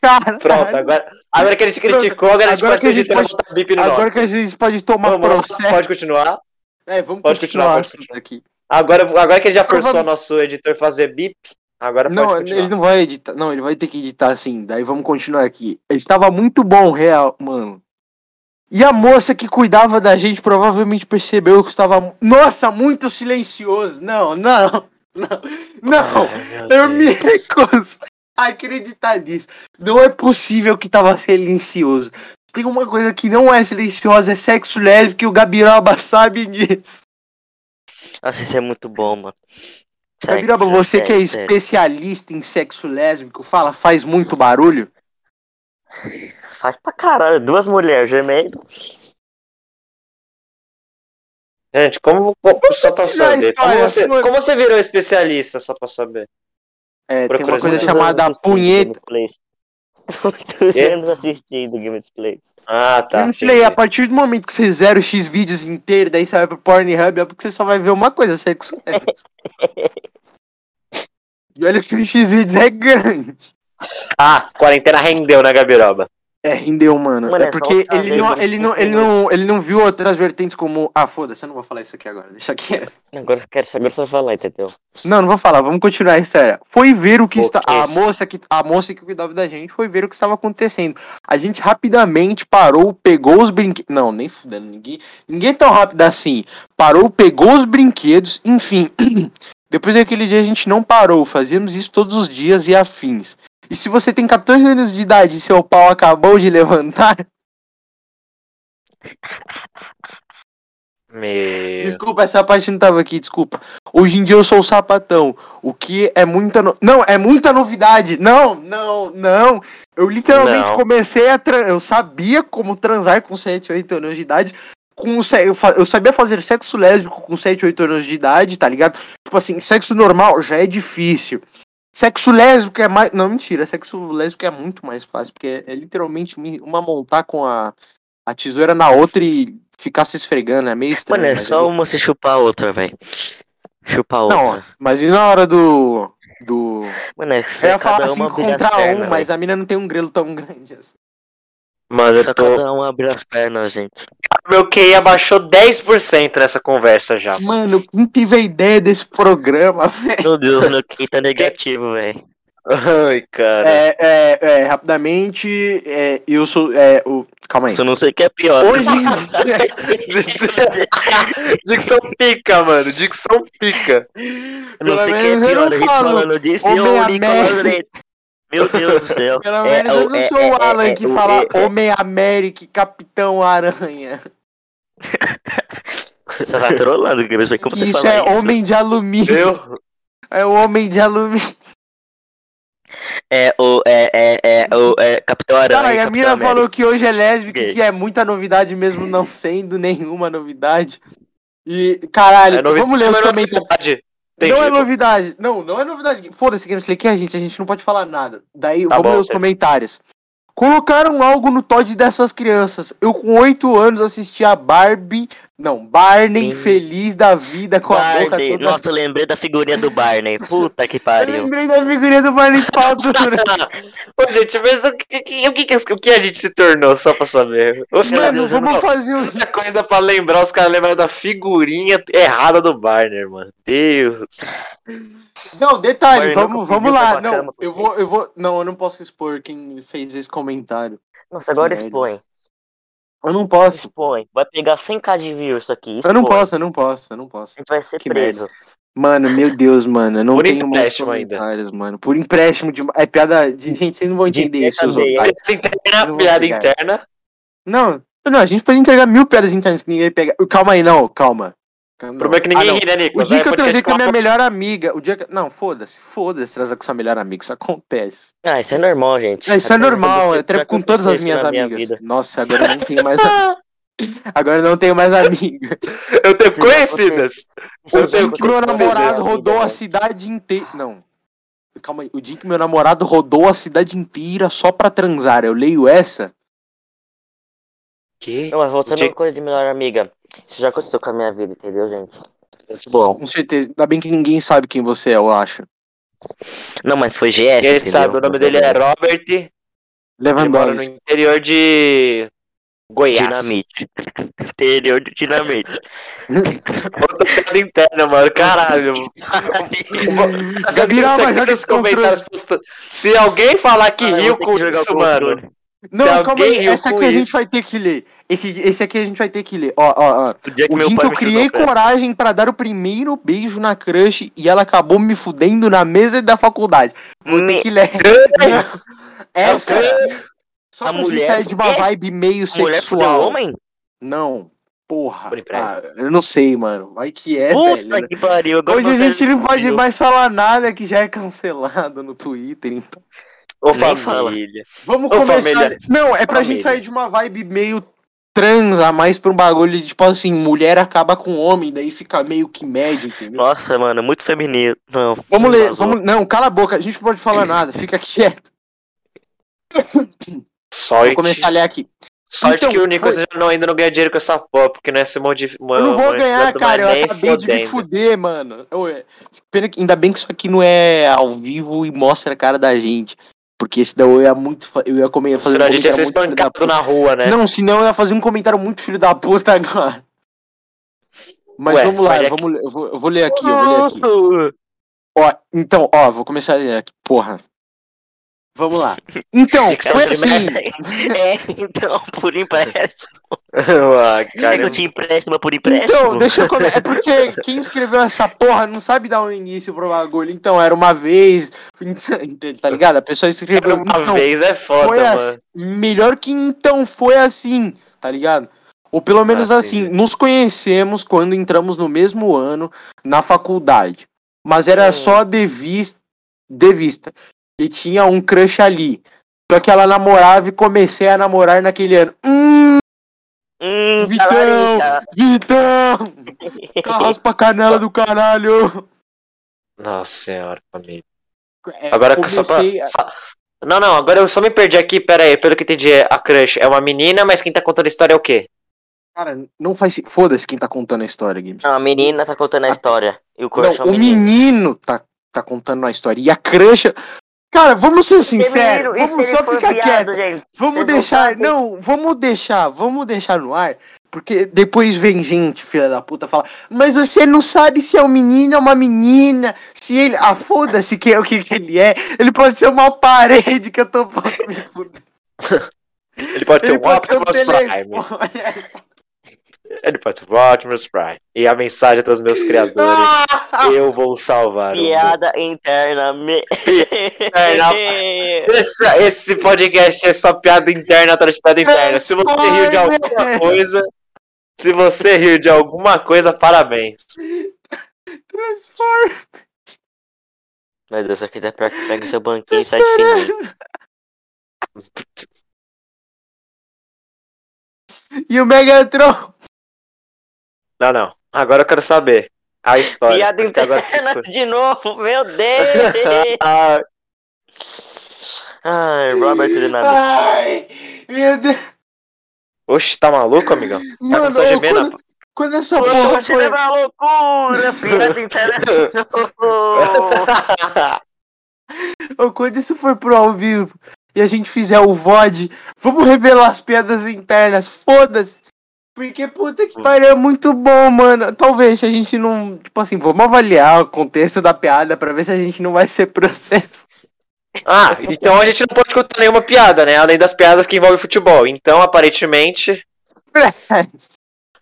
[SPEAKER 1] Caralho.
[SPEAKER 2] Pronto, agora, agora que ele te criticou, agora a gente
[SPEAKER 1] Agora
[SPEAKER 2] pode
[SPEAKER 1] a gente
[SPEAKER 2] editar
[SPEAKER 1] pode-
[SPEAKER 2] botar bip no
[SPEAKER 1] Agora que a gente pode tomar
[SPEAKER 2] Vamos,
[SPEAKER 1] processo.
[SPEAKER 2] Pode continuar.
[SPEAKER 1] É, vamos
[SPEAKER 2] Pode
[SPEAKER 1] continuar,
[SPEAKER 2] continuar, pode
[SPEAKER 1] aqui.
[SPEAKER 2] Agora, agora que ele já forçou
[SPEAKER 1] Prova-
[SPEAKER 2] nosso editor fazer bip, agora
[SPEAKER 1] Não,
[SPEAKER 2] pode continuar.
[SPEAKER 1] ele não vai editar. Não, ele vai ter que editar assim. Daí vamos continuar aqui. Estava muito bom, real, mano. E a moça que cuidava da gente provavelmente percebeu que estava, nossa, muito silencioso. Não, não, não, não.
[SPEAKER 2] Ai,
[SPEAKER 1] Eu me
[SPEAKER 2] Deus.
[SPEAKER 1] recuso a acreditar nisso. Não é possível que tava silencioso. Tem uma coisa que não é silenciosa, é sexo lésbico e o Gabiroba sabe disso.
[SPEAKER 3] Nossa, isso é muito bom, mano. Sério,
[SPEAKER 1] Gabiroba,
[SPEAKER 3] sério,
[SPEAKER 1] você que é
[SPEAKER 3] sério.
[SPEAKER 1] especialista em sexo lésbico, fala, faz muito barulho?
[SPEAKER 3] Faz pra caralho, duas mulheres gemendo.
[SPEAKER 2] Gente, como, como- só pra saber, como você, como você virou especialista, só pra saber?
[SPEAKER 1] É, tem uma coisa chamada punheta.
[SPEAKER 3] Muitos anos assistindo gameplays.
[SPEAKER 2] Ah, tá.
[SPEAKER 1] Gameplay, a partir do momento que você zera o X vídeos inteiro, daí você vai pro Pornhub, é porque você só vai ver uma coisa, sexo lésbico. E olha que o X vídeos é grande.
[SPEAKER 2] Ah, quarentena rendeu na Gabiroba.
[SPEAKER 1] É, rendeu, mano.
[SPEAKER 3] Mano,
[SPEAKER 1] é
[SPEAKER 3] é
[SPEAKER 1] porque ele não, ele, não, ele, não, ele não viu outras vertentes como. Ah, foda-se, eu não vou falar isso aqui agora. Deixa quieto.
[SPEAKER 3] Agora eu quero saber só falar, entendeu?
[SPEAKER 1] Não, não vou falar, vamos continuar a história. Foi ver o que está. A moça que, a moça que cuidava da gente foi ver o que estava acontecendo. A gente rapidamente parou, pegou os brinquedos. Não, nem fudendo, ninguém. Ninguém é tão rápido assim. Parou, pegou os brinquedos, enfim. Depois daquele dia a gente não parou. Fazíamos isso todos os dias e afins. E se você tem 14 anos de idade e seu pau acabou de levantar,
[SPEAKER 2] Meu.
[SPEAKER 1] Desculpa, essa parte não tava aqui, desculpa. Hoje em dia eu sou o sapatão. O que é muita. No... Não, é muita novidade. Não, não, não. Eu literalmente
[SPEAKER 2] Não.
[SPEAKER 1] comecei a. Tra... Eu sabia como transar com 7, 8 anos de idade. Com se- eu, fa- eu sabia fazer sexo lésbico com 7, 8 anos de idade, tá ligado? Tipo assim, sexo normal já é difícil. Sexo lésbico é mais. Não, mentira. Sexo lésbico é muito mais fácil, porque é, é literalmente me- uma montar com a, a tesoura na outra e ficar se esfregando. É meio estranho.
[SPEAKER 3] Mano, é
[SPEAKER 1] mas
[SPEAKER 3] só uma se chupar a outra, velho. Chupar a outra.
[SPEAKER 1] Não, mas e na hora do. do...
[SPEAKER 3] Mano, é
[SPEAKER 1] Eu ia falar assim
[SPEAKER 3] as
[SPEAKER 1] contra um, mas a mina não tem um grelo tão grande assim.
[SPEAKER 2] Mano,
[SPEAKER 3] velho. Só
[SPEAKER 2] eu tô.
[SPEAKER 3] cada um abrir as pernas, gente.
[SPEAKER 2] Meu QI abaixou 10% nessa conversa já.
[SPEAKER 1] Mano, quem teve a ideia desse programa, velho?
[SPEAKER 3] Meu Deus, meu QI tá negativo, velho.
[SPEAKER 2] Ai, cara.
[SPEAKER 1] É, é, é, rapidamente, é, eu sou. É, o... Calma aí.
[SPEAKER 3] Só não sei o que é pior.
[SPEAKER 1] Hoje em.
[SPEAKER 2] Dicção pica, mano. Dicção pica.
[SPEAKER 3] Eu não
[SPEAKER 1] Pelo
[SPEAKER 3] sei o que é
[SPEAKER 1] eu
[SPEAKER 3] pior,
[SPEAKER 1] não
[SPEAKER 3] a gente
[SPEAKER 1] falo
[SPEAKER 3] falando disso
[SPEAKER 1] homem
[SPEAKER 3] o Nicolas. Meu Deus do céu.
[SPEAKER 1] Pelo
[SPEAKER 3] É,
[SPEAKER 1] menos eu não
[SPEAKER 3] é,
[SPEAKER 1] sou
[SPEAKER 3] é,
[SPEAKER 1] o Alan
[SPEAKER 3] é,
[SPEAKER 1] que fala
[SPEAKER 3] é, é.
[SPEAKER 1] Homem América e Capitão Aranha.
[SPEAKER 3] Você tá trolando, Gabriel. Como você
[SPEAKER 1] Isso
[SPEAKER 3] fala
[SPEAKER 1] é
[SPEAKER 3] isso?
[SPEAKER 1] Homem de Alumínio.
[SPEAKER 2] Eu?
[SPEAKER 1] É o Homem de Alumínio.
[SPEAKER 3] É o. É, é, é o. É, Capitão Aranha.
[SPEAKER 1] Cara, e a
[SPEAKER 3] Capitão
[SPEAKER 1] mina
[SPEAKER 3] América.
[SPEAKER 1] falou que hoje é lésbica,
[SPEAKER 3] Gay.
[SPEAKER 1] que é muita novidade mesmo não sendo nenhuma novidade. E, caralho,
[SPEAKER 2] É novidade,
[SPEAKER 1] vamos ler os
[SPEAKER 2] é
[SPEAKER 1] comentários.
[SPEAKER 2] Novidade.
[SPEAKER 1] Não é
[SPEAKER 2] Entendi.
[SPEAKER 1] novidade. Não, não é novidade. Foda-se, Gameplay, que é a gente, a gente não pode falar nada. Daí,
[SPEAKER 2] Tá
[SPEAKER 1] vamos
[SPEAKER 2] bom,
[SPEAKER 1] ler os comentários. Colocaram algo no Todd dessas crianças. Eu, com oito anos, assisti a Barbie. Não, Barney
[SPEAKER 3] Sim.
[SPEAKER 1] feliz da vida com a boca
[SPEAKER 3] Barney.
[SPEAKER 1] toda.
[SPEAKER 3] Nossa, eu lembrei da figurinha do Barney. Puta que
[SPEAKER 1] Eu
[SPEAKER 3] pariu.
[SPEAKER 1] lembrei da figurinha do Barney pau dura.
[SPEAKER 2] Ô, gente, mas o que, o, que, o que a gente se tornou, só pra saber? Os
[SPEAKER 1] Mano,
[SPEAKER 3] eu
[SPEAKER 1] vamos
[SPEAKER 3] não-
[SPEAKER 1] fazer um.
[SPEAKER 2] muita coisa pra lembrar, os caras lembraram da figurinha errada do Barner, mano. Deus.
[SPEAKER 1] Não, detalhe,
[SPEAKER 3] Barney
[SPEAKER 1] vamos, vamos lá. Não, eu vou, eu vou. Não, eu não posso expor quem fez esse comentário.
[SPEAKER 3] Nossa, agora expõe.
[SPEAKER 1] Eu não posso.
[SPEAKER 3] Expõe. Vai pegar 100k de views isso aqui.
[SPEAKER 1] Eu não
[SPEAKER 3] expõe.
[SPEAKER 1] posso, eu não posso, eu não posso.
[SPEAKER 3] A gente vai ser
[SPEAKER 1] Que
[SPEAKER 3] preso.
[SPEAKER 1] Mano, meu Deus, mano. Eu não
[SPEAKER 2] Por
[SPEAKER 1] tenho
[SPEAKER 2] empréstimo ainda.
[SPEAKER 1] mano. Por empréstimo de. É piada de. Gente, vocês não vão
[SPEAKER 3] De
[SPEAKER 1] entender isso,
[SPEAKER 2] interna, piada
[SPEAKER 1] pegar.
[SPEAKER 2] interna.
[SPEAKER 1] Não, não, a gente pode entregar mil piadas internas que ninguém pega. Calma aí, não, calma.
[SPEAKER 2] O
[SPEAKER 1] não.
[SPEAKER 2] problema é que ninguém
[SPEAKER 1] Ah,
[SPEAKER 2] ri, né, Nico?
[SPEAKER 1] O dia
[SPEAKER 2] Vai,
[SPEAKER 1] que eu transei com a minha
[SPEAKER 2] uma-
[SPEAKER 1] melhor amiga, o dia que. Não, foda-se, foda-se transar com sua melhor amiga, isso acontece.
[SPEAKER 3] Ah, isso é normal, gente.
[SPEAKER 1] Não, isso é
[SPEAKER 3] Até
[SPEAKER 1] normal, eu trepo com todas as minhas
[SPEAKER 3] minha
[SPEAKER 1] amigas.
[SPEAKER 3] vida.
[SPEAKER 1] Nossa, agora eu não tenho mais. a- Agora eu não tenho mais amigas.
[SPEAKER 2] Eu tenho
[SPEAKER 3] Sim,
[SPEAKER 2] conhecidas.
[SPEAKER 1] O
[SPEAKER 2] Eu
[SPEAKER 1] dia
[SPEAKER 2] tenho
[SPEAKER 1] que meu namorado rodou a cidade inteira. Não. Calma aí. O dia que meu namorado rodou a cidade inteira só pra transar. Eu leio essa?
[SPEAKER 2] Que?
[SPEAKER 3] Não, mas voltando
[SPEAKER 2] Dia-
[SPEAKER 3] a coisa de melhor amiga. Isso já aconteceu com a minha vida, entendeu, gente? Muito bom.
[SPEAKER 1] Com certeza. Ainda bem que ninguém sabe quem você é, eu acho.
[SPEAKER 3] Não, mas foi GF. Entendeu?
[SPEAKER 2] sabe, o nome dele é Robert. Ele mora no
[SPEAKER 1] Lewandowski.
[SPEAKER 2] interior de Goiás.
[SPEAKER 3] Dinamite. Interior de dinamite.
[SPEAKER 2] Outra piada interna, mano. Caralho.
[SPEAKER 1] Gabirama, joga esse
[SPEAKER 2] comentários posta- Se alguém falar que
[SPEAKER 3] Ah,
[SPEAKER 2] riu com isso, mano.
[SPEAKER 1] Não,
[SPEAKER 2] Se
[SPEAKER 1] calma aí. Essa aqui a gente
[SPEAKER 2] isso-
[SPEAKER 1] vai ter que ler. Esse, esse aqui a gente vai ter que ler. Ó, ó, ó.
[SPEAKER 3] O dia que
[SPEAKER 1] O
[SPEAKER 3] meu
[SPEAKER 1] dia que eu
[SPEAKER 3] me
[SPEAKER 1] criei coragem pra dar o primeiro beijo na crush e ela acabou me fudendo na mesa da faculdade. Vou ter
[SPEAKER 3] Me-
[SPEAKER 1] que ler. Essa. Só
[SPEAKER 3] A
[SPEAKER 1] pra gente
[SPEAKER 3] mulher-
[SPEAKER 1] sair de uma
[SPEAKER 3] É?
[SPEAKER 1] vibe meio
[SPEAKER 3] A
[SPEAKER 1] sexual.
[SPEAKER 3] homem?
[SPEAKER 1] Não. Porra. Ah, eu não sei, mano. Vai que é,
[SPEAKER 3] Puta
[SPEAKER 1] velho.
[SPEAKER 3] que pariu.
[SPEAKER 1] Hoje a gente não pode mais falar nada que já é cancelado no Twitter, então.
[SPEAKER 2] Ô,
[SPEAKER 3] Nem
[SPEAKER 2] família.
[SPEAKER 1] Vamos
[SPEAKER 2] Ô,
[SPEAKER 1] começar.
[SPEAKER 2] família.
[SPEAKER 1] Não, é pra
[SPEAKER 2] Família.
[SPEAKER 1] gente sair de uma vibe meio transa, mais pra um bagulho de tipo assim, mulher acaba com homem, daí fica meio que médio, entendeu?
[SPEAKER 3] Nossa, mano, muito feminino. Não.
[SPEAKER 1] Vamos ler,
[SPEAKER 3] vazou.
[SPEAKER 1] vamos. Não, cala a boca, a gente não pode falar nada, fica quieto.
[SPEAKER 2] Sorte.
[SPEAKER 1] Vou começar a ler aqui.
[SPEAKER 2] Sorte
[SPEAKER 1] Então,
[SPEAKER 2] que o Nicolas
[SPEAKER 1] foi-
[SPEAKER 2] não, ainda não ganha dinheiro com essa porra, porque não é esse monte de.
[SPEAKER 1] Eu não vou ganhar, cara, eu acabei de me
[SPEAKER 2] fuder.
[SPEAKER 1] fuder, mano. Eu- é, Pena que, ainda bem que isso aqui não é ao vivo e mostra a cara da gente. Porque senão eu ia muito. Eu ia comer, fazer
[SPEAKER 2] Senão
[SPEAKER 1] um
[SPEAKER 2] a gente ia ser espancado na rua, né?
[SPEAKER 1] Não, senão eu ia fazer um comentário muito filho da puta agora. Mas
[SPEAKER 2] Ué,
[SPEAKER 1] vamos lá,
[SPEAKER 2] é
[SPEAKER 1] eu, vamos, eu, vou, eu vou ler aqui, eu vou ler aqui. Ó, então, ó, vou começar a ler aqui. Porra. Vamos lá. Então, foi assim.
[SPEAKER 3] É, então, por empréstimo.
[SPEAKER 2] ah,
[SPEAKER 3] Quer que
[SPEAKER 2] cara,
[SPEAKER 3] eu te empréstimo por empréstimo?
[SPEAKER 1] Então, deixa eu começar. É porque quem escreveu essa porra não sabe dar um início pro bagulho. Então, era uma vez. Tá ligado? A pessoa escreveu.
[SPEAKER 2] uma
[SPEAKER 1] então,
[SPEAKER 2] vez é foda,
[SPEAKER 1] foi
[SPEAKER 2] mano.
[SPEAKER 1] assim. Melhor que então foi assim, tá ligado? Ou pelo menos
[SPEAKER 2] Ah,
[SPEAKER 1] assim,
[SPEAKER 2] entendi.
[SPEAKER 1] nos conhecemos quando entramos no mesmo ano na faculdade. Mas era
[SPEAKER 2] Hum.
[SPEAKER 1] só de vista, de vista. E tinha um crush ali. Só que ela namorava e comecei a namorar naquele ano. Hum,
[SPEAKER 3] Hum,
[SPEAKER 1] Vitão! Vitão! Raspa a canela do caralho!
[SPEAKER 2] Nossa senhora, família.
[SPEAKER 1] É,
[SPEAKER 2] Agora que só pra.
[SPEAKER 1] a-
[SPEAKER 2] só- Não, não, agora eu só me perdi aqui, pera aí, pelo que entendi, a crush é uma menina, mas quem tá contando a história é o quê?
[SPEAKER 1] Cara, não faz. se- Foda-se quem tá contando a história, Games.
[SPEAKER 3] Não, a menina tá contando a história. E o
[SPEAKER 1] Não,
[SPEAKER 3] crush é
[SPEAKER 1] o menino tá, tá contando a história. E a crush. Cara, vamos ser sinceros. Vamos só ficar quieto. Vamos
[SPEAKER 3] Vocês não
[SPEAKER 1] deixar.
[SPEAKER 3] sabem.
[SPEAKER 1] Não, vamos deixar. Vamos deixar no ar. Porque depois vem gente, filha da puta, fala. Mas você não sabe se é um menino ou uma menina. Se ele. Ah, foda-se que é o que, que ele é. Ele pode ser uma parede que eu tô me fuder.
[SPEAKER 2] Ele pode ser
[SPEAKER 1] Ele
[SPEAKER 2] um
[SPEAKER 1] pode ser um
[SPEAKER 2] Optimus Prime.
[SPEAKER 1] telefone.
[SPEAKER 2] Ele pode ser Optimus Prime. E a mensagem dos meus criadores: eu vou salvar o.
[SPEAKER 3] Piada interna. Me...
[SPEAKER 2] Esse, esse podcast é só piada interna atrás de piada interna. Se você riu de alguma coisa, se você riu de alguma coisa, parabéns.
[SPEAKER 1] Transform.
[SPEAKER 3] Meu Deus, aqui tá pior que pega seu banquinho e sai de.
[SPEAKER 1] E o Megatron.
[SPEAKER 2] Não, não. Agora eu quero saber a história.
[SPEAKER 3] Piada
[SPEAKER 2] agora
[SPEAKER 3] interna
[SPEAKER 2] ficou-
[SPEAKER 3] de novo, meu Deus! Ai, Robert de nada.
[SPEAKER 1] Ai, meu Deus.
[SPEAKER 2] Oxe, tá maluco, amigão? Tá
[SPEAKER 1] Mano,
[SPEAKER 2] a gemer na-
[SPEAKER 1] quando, quando essa porra
[SPEAKER 3] Poxa,
[SPEAKER 1] foi...
[SPEAKER 3] é uma loucura! Piada interna!
[SPEAKER 1] Ô, quando isso for pro ao vivo e a gente fizer o VOD, vamos revelar as piadas internas, foda-se. Porque puta que pariu, é muito bom, mano. Talvez se a gente não. Tipo assim, vamos avaliar o contexto da piada pra ver se a gente não vai ser processo.
[SPEAKER 2] Ah, então a gente não pode contar nenhuma piada, né? Além das piadas que envolvem futebol. Então, aparentemente,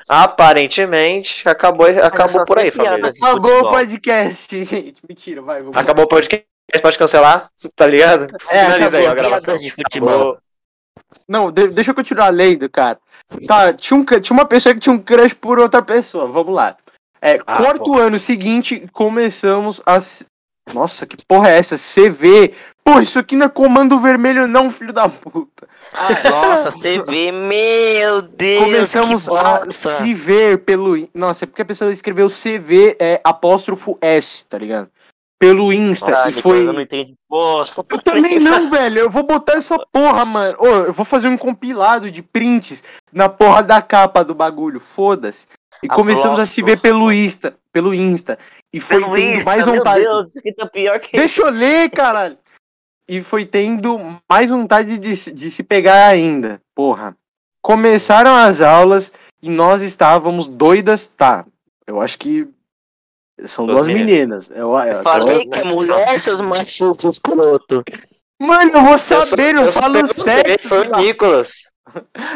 [SPEAKER 2] aparentemente, acabou, acabou por aí, família.
[SPEAKER 1] Acabou o podcast, gente. Mentira, vai, vamos.
[SPEAKER 2] Acabou o podcast, pode cancelar, tá ligado?
[SPEAKER 1] É,
[SPEAKER 2] Finaliza aí
[SPEAKER 1] acabou.
[SPEAKER 2] a gravação.
[SPEAKER 3] Piadas de futebol.
[SPEAKER 2] Acabou.
[SPEAKER 1] Não, de- deixa eu continuar lendo, cara. Tá, tinha, um, tinha uma pessoa que tinha um crush por outra pessoa. Vamos lá. É,
[SPEAKER 2] Ah,
[SPEAKER 1] quarto
[SPEAKER 2] pô.
[SPEAKER 1] ano seguinte, começamos a. Nossa, que porra é essa? CV. Pô, isso aqui não é comando vermelho, não, filho da puta.
[SPEAKER 3] Nossa, você vê, meu Deus!
[SPEAKER 1] Começamos a se ver pelo. Nossa, é porque a pessoa escreveu CV é apóstrofo S, tá ligado? Pelo Insta. Foi.
[SPEAKER 3] Eu não entendi.
[SPEAKER 1] Eu também não, velho. Eu vou botar essa porra, mano. Ô, eu vou fazer um compilado de prints na porra da capa do bagulho. Foda-se. E
[SPEAKER 3] A
[SPEAKER 1] começamos a se ver pelo Insta. Pelo Insta. E foi
[SPEAKER 3] Pelo
[SPEAKER 1] tendo
[SPEAKER 3] Insta,
[SPEAKER 1] mais
[SPEAKER 3] meu
[SPEAKER 1] vontade.
[SPEAKER 3] Deus, isso tá pior que...
[SPEAKER 1] Deixa eu ler, caralho. E foi tendo mais vontade de, de se pegar ainda. Porra. Começaram as aulas e nós estávamos doidas. Tá. Eu acho que. São
[SPEAKER 2] Duas
[SPEAKER 1] duas meninas. Eu, eu-
[SPEAKER 3] Falei
[SPEAKER 1] eu-
[SPEAKER 3] que é mulher, seus machos escroto.
[SPEAKER 1] Mano, eu vou saber, eu,
[SPEAKER 2] eu
[SPEAKER 1] falo sexo.
[SPEAKER 2] Foi o Nicolas.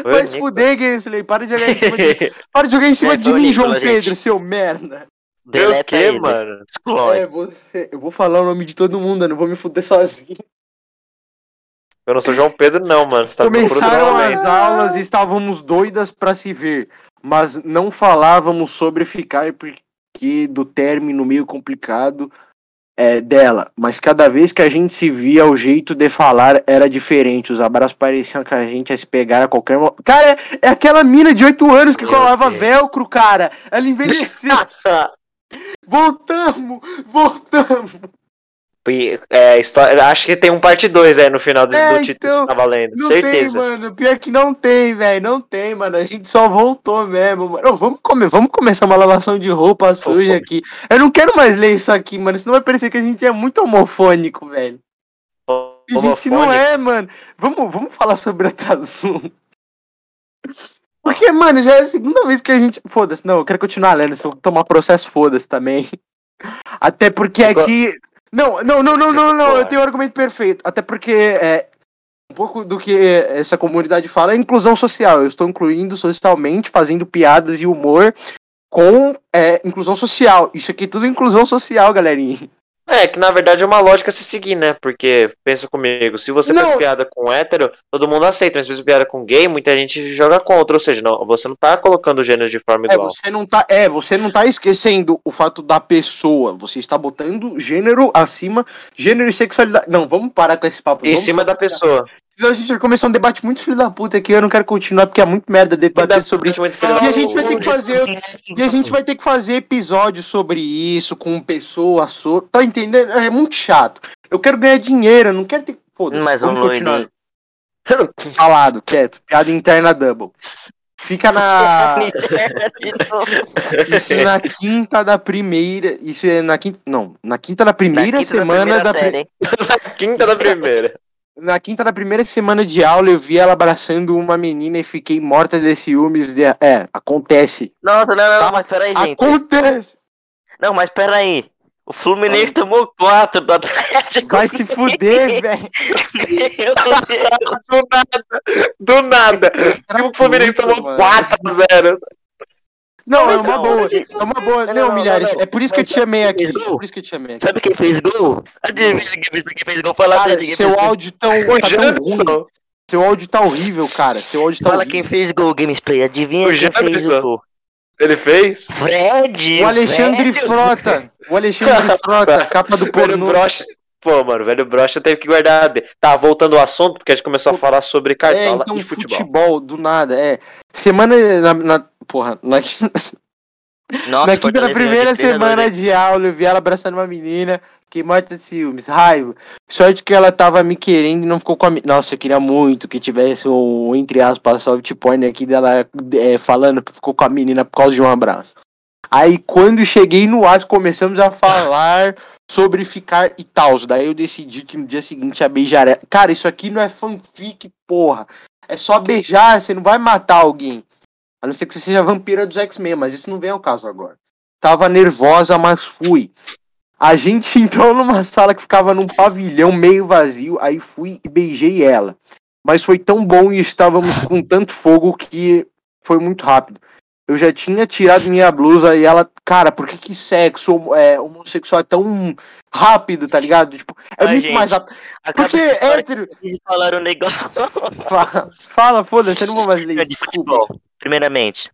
[SPEAKER 2] Foi
[SPEAKER 1] se fuder, Gensley. Para de jogar em cima de, para de, jogar em cima
[SPEAKER 3] É,
[SPEAKER 1] de mim,
[SPEAKER 3] Nicolas,
[SPEAKER 1] João
[SPEAKER 3] gente.
[SPEAKER 1] Pedro, seu merda.
[SPEAKER 3] Deleta
[SPEAKER 2] quê,
[SPEAKER 3] ele.
[SPEAKER 2] mano?
[SPEAKER 1] É, você. Eu vou falar o nome de todo mundo, eu não vou me fuder sozinho.
[SPEAKER 2] Eu não sou João Pedro, não, mano. Você tá
[SPEAKER 1] Começaram as aulas e estávamos doidas pra se ver, mas não falávamos sobre ficar porque do término meio complicado é, dela. Mas cada vez que a gente se via, o jeito de falar era diferente. Os abraços pareciam que a gente ia se pegar a qualquer momento. Cara, é, é aquela mina de 8 anos que
[SPEAKER 2] Meu
[SPEAKER 1] colava
[SPEAKER 2] Deus.
[SPEAKER 1] velcro, cara. Ela envelheceu. voltamos, voltamos.
[SPEAKER 2] É, história, acho que tem um parte 2 aí no final do,
[SPEAKER 1] É,
[SPEAKER 2] do título
[SPEAKER 1] então,
[SPEAKER 2] que você tava lendo.
[SPEAKER 1] Não
[SPEAKER 2] Certeza.
[SPEAKER 1] tem, mano. Pior que não tem, velho. Não tem, mano. A gente só voltou mesmo, mano. Ô, vamos, comer, vamos começar uma lavação de roupa suja aqui. Eu não quero mais ler isso aqui, mano. Senão vai parecer que a gente é muito homofônico, velho. E a gente não é, mano. Vamos, vamos falar sobre outro assunto. Porque, mano, já é a segunda vez que a gente. Foda-se, não, eu quero continuar lendo. Se eu tomar processo, foda-se também. Até porque aqui. Não, não, não, não,
[SPEAKER 2] Você
[SPEAKER 1] não, não. Eu tenho um argumento perfeito. Até porque é, um pouco do que essa comunidade fala é inclusão social. Eu estou incluindo socialmente, fazendo piadas e humor com é, inclusão social. Isso aqui é tudo inclusão social, galerinha.
[SPEAKER 2] É, que na verdade é uma lógica a se seguir, né? Porque, pensa comigo, se você
[SPEAKER 1] Não.
[SPEAKER 2] faz piada com hétero, todo mundo aceita, mas se faz piada com gay, muita gente joga contra. Ou seja, não, você não tá colocando gêneros de forma
[SPEAKER 1] É,
[SPEAKER 2] igual.
[SPEAKER 1] você não tá, é, você não tá esquecendo o fato da pessoa. Você está botando gênero acima, gênero e sexualidade. Não, vamos parar com esse papo.
[SPEAKER 2] Em cima da pessoa.
[SPEAKER 1] Senão a gente vai começar um debate muito filho da puta aqui. Eu não quero continuar porque é muito merda debater sobre isso.
[SPEAKER 2] Da
[SPEAKER 1] E a gente vai ter que fazer. E a gente vai ter que fazer episódios sobre isso, com pessoas. So... Tá entendendo? É muito chato. Eu quero ganhar dinheiro, eu não quero ter. Foda-se.
[SPEAKER 3] Mas
[SPEAKER 1] vamos continuar. Falado, quieto. Piada interna double. Fica na. Isso na quinta da primeira. Isso é na quinta. Não, na quinta da primeira
[SPEAKER 3] Da quinta
[SPEAKER 1] semana da.
[SPEAKER 3] primeira
[SPEAKER 1] pri-
[SPEAKER 3] série, hein?
[SPEAKER 2] Quinta da primeira.
[SPEAKER 1] Na quinta da primeira semana de aula, eu vi ela abraçando uma menina e fiquei morta de ciúmes. De... É, acontece.
[SPEAKER 3] Nossa, não, não,
[SPEAKER 1] Tá.
[SPEAKER 3] mas peraí, gente.
[SPEAKER 1] Acontece!
[SPEAKER 3] Não, mas peraí. O Fluminense tomou 4 do Atlético.
[SPEAKER 1] Vai se fuder, velho.
[SPEAKER 2] Do nada. Do nada. E o Fluminense tomou
[SPEAKER 1] mano.
[SPEAKER 2] 4x0.
[SPEAKER 1] Não, é
[SPEAKER 3] Não,
[SPEAKER 1] uma
[SPEAKER 3] não,
[SPEAKER 1] boa. É uma boa.
[SPEAKER 3] não,
[SPEAKER 1] Não,
[SPEAKER 3] não,
[SPEAKER 1] milhares.
[SPEAKER 3] não.
[SPEAKER 1] É por isso que eu te chamei aqui. É por isso que eu te chamei aqui.
[SPEAKER 3] Sabe quem fez gol? Adivinha quem fez gol? Fala
[SPEAKER 1] Cara, seu áudio tão,
[SPEAKER 2] O
[SPEAKER 1] tá tão ruim. Seu áudio tá horrível, cara. Seu áudio tá
[SPEAKER 3] Fala
[SPEAKER 1] horrível.
[SPEAKER 3] quem fez gol, Gamesplay. Adivinha
[SPEAKER 2] O
[SPEAKER 3] quem fez o gol?
[SPEAKER 2] Ele fez?
[SPEAKER 3] Fred!
[SPEAKER 1] O Alexandre
[SPEAKER 3] velho.
[SPEAKER 1] Frota. O Alexandre Frota, capa do
[SPEAKER 2] Velho
[SPEAKER 1] pornô.
[SPEAKER 2] brocha. Pô, mano, velho brocha teve que guardar. Tá, voltando ao assunto, porque a gente começou a falar sobre
[SPEAKER 1] É,
[SPEAKER 2] cartola
[SPEAKER 1] então
[SPEAKER 2] e futebol.
[SPEAKER 1] futebol. do nada, é. Semana na, na- porra, na,
[SPEAKER 3] Nossa,
[SPEAKER 1] na quinta, na
[SPEAKER 3] Fortaleza
[SPEAKER 1] primeira semana de aula, eu vi ela abraçando uma menina, que morta de ciúmes, raiva. Sorte que ela tava me querendo e não ficou com a. Nossa, eu queria muito que tivesse um, entre aspas, soft porn aqui dela é, falando que ficou com a menina por causa de um abraço. Aí quando cheguei no ato, começamos a falar sobre ficar e tal. Daí eu decidi que no dia seguinte ia beijar. Cara, isso aqui não é fanfic, porra. É só beijar, você não vai matar alguém. A não ser que você seja vampira dos X-Men, mas isso não vem ao caso agora. Tava nervosa, mas fui. A gente entrou numa sala que ficava num pavilhão meio vazio, aí fui e beijei ela. Mas foi tão bom e estávamos com tanto fogo que foi muito rápido. Eu já tinha tirado minha blusa e ela, cara, por que que sexo é, homossexual é tão rápido, tá ligado? Tipo, é
[SPEAKER 3] Ai,
[SPEAKER 1] muito
[SPEAKER 3] gente,
[SPEAKER 1] mais rápido. Porque
[SPEAKER 3] história
[SPEAKER 1] hétero.
[SPEAKER 3] falaram um negócio
[SPEAKER 1] Fala, fala foda-se, eu não vou mais ler isso.
[SPEAKER 3] de
[SPEAKER 1] Desculpa.
[SPEAKER 3] futebol. Primeiramente.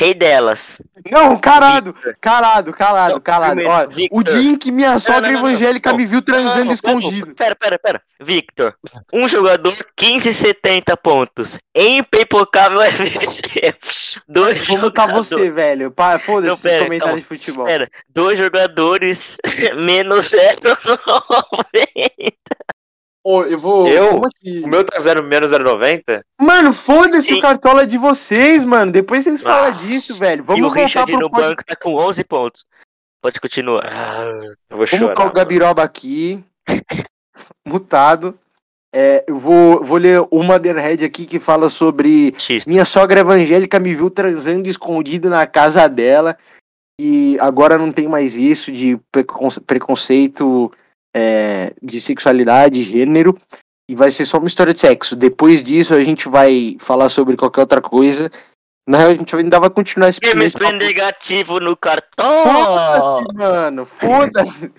[SPEAKER 3] Rei delas.
[SPEAKER 1] Não, calado, calado, calado,
[SPEAKER 3] Não,
[SPEAKER 1] calado.
[SPEAKER 3] primeiro,
[SPEAKER 1] Olha,
[SPEAKER 3] Victor.
[SPEAKER 1] o dia em que minha sogra
[SPEAKER 3] não, não,
[SPEAKER 1] evangélica me viu transando escondido.
[SPEAKER 3] Pera, pera, pera. Victor, um jogador, 15,70 pontos. Empipocável FC. Dois
[SPEAKER 1] Vou botar você, velho. Foda-se esses comentários de futebol.
[SPEAKER 3] Pera, dois jogadores, menos 0,90.
[SPEAKER 1] Ô, eu vou.
[SPEAKER 2] Eu? O meu tá 0 menos 0,90?
[SPEAKER 1] Mano, foda-se o cartola de vocês, mano. Depois vocês falam
[SPEAKER 2] Ah.
[SPEAKER 1] disso, velho.
[SPEAKER 3] E o
[SPEAKER 1] Vamos voltar
[SPEAKER 3] Richard
[SPEAKER 1] pro
[SPEAKER 3] no
[SPEAKER 1] pod-
[SPEAKER 3] banco tá com 11 pontos. Pode continuar.
[SPEAKER 2] Ah, eu vou
[SPEAKER 1] Vamos
[SPEAKER 2] chorar.
[SPEAKER 1] colocar o Gabiroba aqui. mutado. É, eu vou, vou ler o Motherhead aqui que fala sobre
[SPEAKER 3] X.
[SPEAKER 1] Minha sogra evangélica me viu transando escondido na casa dela e agora não tem mais isso de preconce- preconceito é, de sexualidade, gênero e vai ser só uma história de sexo. Depois disso a gente vai falar sobre qualquer outra coisa. Na real, a gente ainda vai continuar esse esse papo.
[SPEAKER 3] negativo no cartão.
[SPEAKER 1] Foda-se, mano, foda-se.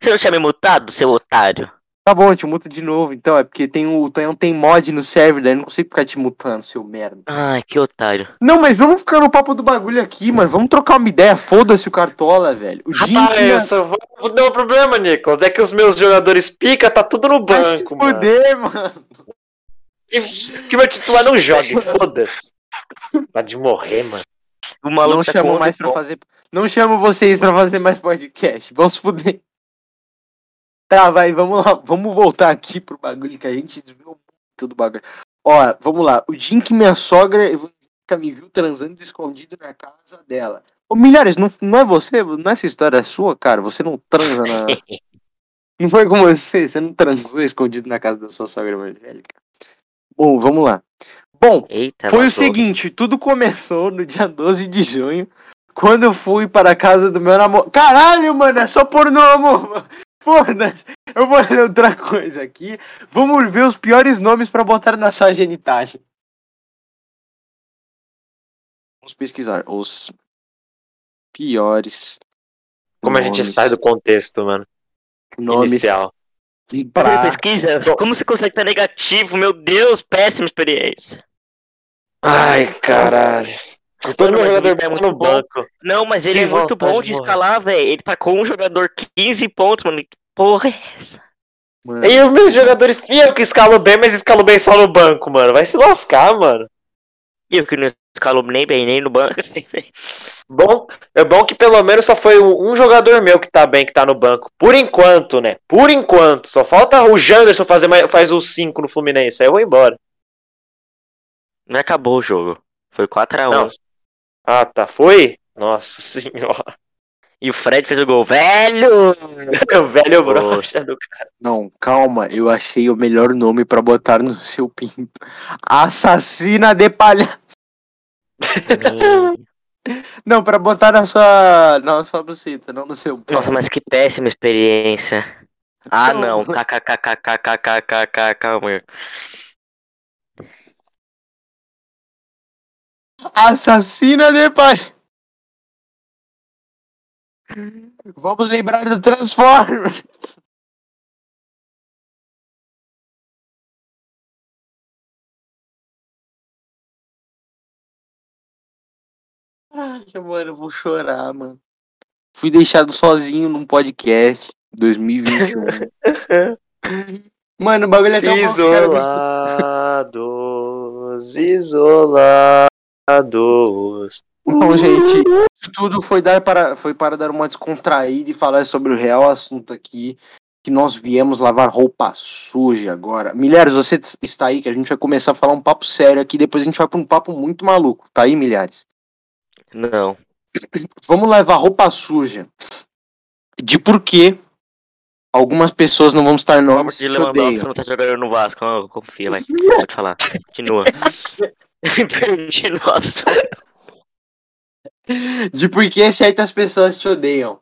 [SPEAKER 3] Você não tinha me mutado, seu otário?
[SPEAKER 1] Tá bom, eu te muto de novo, então. É porque tem o tem, tem mod no server, daí eu não consigo ficar te mutando, seu merda.
[SPEAKER 3] Ai, que otário.
[SPEAKER 1] Não, mas vamos ficar no papo do bagulho aqui, mano. Vamos trocar uma ideia. Foda-se o Cartola, velho. O
[SPEAKER 2] Rapaz, eu só vou, dar um problema, Nicolas. É que os meus jogadores pica, tá tudo no
[SPEAKER 1] vai se
[SPEAKER 2] banco, mano.
[SPEAKER 1] fuder, mano.
[SPEAKER 2] Que, que meu titular não jogue, foda-se. Tá de morrer, mano.
[SPEAKER 3] O maluco
[SPEAKER 1] Não
[SPEAKER 3] tá
[SPEAKER 1] chamo
[SPEAKER 3] com
[SPEAKER 1] mais
[SPEAKER 3] 11
[SPEAKER 1] pra fazer. Não chamo vocês pra fazer mais podcast. Vamos se fuder. Tá, vai, vamos lá. Vamos voltar aqui pro bagulho que a gente desviou muito do bagulho. Ó, vamos lá. O dia em que minha sogra evangélica me viu transando escondido na casa dela. Ô, Milhares, não, não é você? Não é essa história é sua, cara? Você não transa na. Não foi com você? Você não transou escondido na casa da sua sogra evangélica? Bom, vamos lá. Bom,
[SPEAKER 3] Eita,
[SPEAKER 1] foi o seguinte, tudo começou no dia 12 de junho, quando eu fui para a casa do meu namorado. Caralho, mano, é só pornô, amor. Foda-se. Eu vou ler outra coisa aqui. Vamos ver os piores nomes para botar na sua genitagem. Vamos pesquisar os piores
[SPEAKER 2] Como a gente
[SPEAKER 1] nomes-
[SPEAKER 2] sai do contexto, mano.
[SPEAKER 1] nomes
[SPEAKER 2] Inicial.
[SPEAKER 1] Pra...
[SPEAKER 3] pesquisa? Como você consegue estar negativo? Meu Deus, péssima experiência.
[SPEAKER 2] Ai, caralho. Todo meu
[SPEAKER 3] Mas
[SPEAKER 2] jogador
[SPEAKER 3] ele é
[SPEAKER 2] tá
[SPEAKER 3] muito
[SPEAKER 2] no
[SPEAKER 3] bom.
[SPEAKER 2] banco.
[SPEAKER 3] Não, mas ele
[SPEAKER 2] Que
[SPEAKER 3] é muito bom
[SPEAKER 2] de morrer.
[SPEAKER 3] escalar, velho. Ele tá com um jogador 15 pontos, mano. Que porra é essa?
[SPEAKER 1] Mano,
[SPEAKER 2] E os meus jogadores, e eu que escalo bem, mas escalo bem só no banco, mano. Vai se lascar, mano.
[SPEAKER 3] E eu que não escalou nem bem, nem no banco.
[SPEAKER 2] Bom, é bom que pelo menos só foi um, um jogador meu que tá bem, que tá no banco. Por enquanto, né? Por enquanto. Só falta o Janderson fazer mais, faz os 5 no Fluminense. Aí eu vou embora.
[SPEAKER 3] Não acabou o jogo. Foi 4x1.
[SPEAKER 2] Ah, tá. Foi? Nossa senhora.
[SPEAKER 3] E o Fred fez o gol. Velho!
[SPEAKER 2] O velho brocha do cara.
[SPEAKER 1] Não, calma, eu achei o melhor nome pra botar no seu pinto. Assassina de palhaço. Não, pra botar na sua. Na sua buceta, não no seu pau.
[SPEAKER 3] Nossa, mas que péssima experiência. Ah,
[SPEAKER 1] Não.
[SPEAKER 3] não. KKKKKKKKK,
[SPEAKER 1] Assassina de pai. Vamos lembrar do Transformer. Ai, mano, eu vou chorar, mano. Fui deixado sozinho num podcast 2021. mano, o bagulho é tão quero-
[SPEAKER 2] Isolados,
[SPEAKER 1] Então, gente, tudo foi, dar para, foi para dar uma descontraída e falar sobre o real assunto aqui. Que nós viemos lavar roupa suja agora. Milhares, você está aí que a gente vai começar a falar um papo sério aqui. Depois a gente vai para um papo muito maluco. Tá aí, milhares?
[SPEAKER 3] Não.
[SPEAKER 1] Vamos levar roupa suja. De por que algumas pessoas não vão estar
[SPEAKER 3] Vamos
[SPEAKER 1] nomes
[SPEAKER 3] de
[SPEAKER 1] que
[SPEAKER 3] Lewandowski não tá jogando no Vasco. Confia, vai. Pode falar. Continua. Perdi, nossa.
[SPEAKER 1] De por que certas pessoas te odeiam.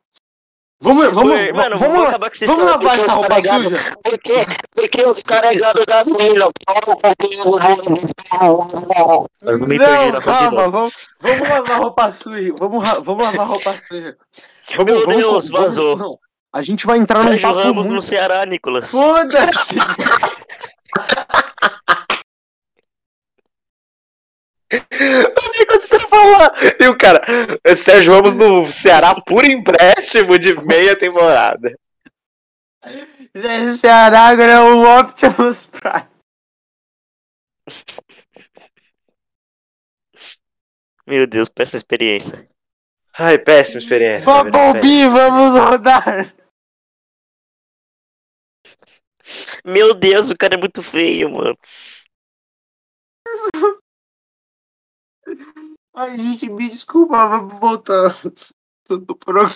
[SPEAKER 1] Vamos, vamos,
[SPEAKER 3] Oi, mano,
[SPEAKER 1] vamos,
[SPEAKER 3] vamos
[SPEAKER 1] vamos lavar
[SPEAKER 3] porque
[SPEAKER 1] essa roupa suja?
[SPEAKER 3] Por quê? Porque os carregados da. Eu me perdi
[SPEAKER 1] Não, calma, vamos, vamos lavar roupa suja. Vamos, vamos lavar roupa suja. Vamos,
[SPEAKER 3] Meu
[SPEAKER 1] vamos,
[SPEAKER 3] Deus,
[SPEAKER 1] vamos-
[SPEAKER 3] vazou.
[SPEAKER 1] não. A gente vai entrar num
[SPEAKER 3] Sérgio
[SPEAKER 1] papo
[SPEAKER 3] Ramos no
[SPEAKER 1] muito...
[SPEAKER 3] Ceará, Nicolas.
[SPEAKER 1] Foda-se!
[SPEAKER 2] O Nicolas pra falar. E o cara, Sérgio Ramos no Ceará por empréstimo de meia temporada.
[SPEAKER 1] Zé Ceará agora é o Optimus Prime.
[SPEAKER 3] Meu Deus, péssima experiência.
[SPEAKER 2] Ai, péssima experiência.
[SPEAKER 1] Bumblebee, vamos rodar!
[SPEAKER 3] Meu Deus, o cara é muito feio, mano.
[SPEAKER 1] Ai, gente, me desculpa, vamos voltar do programa.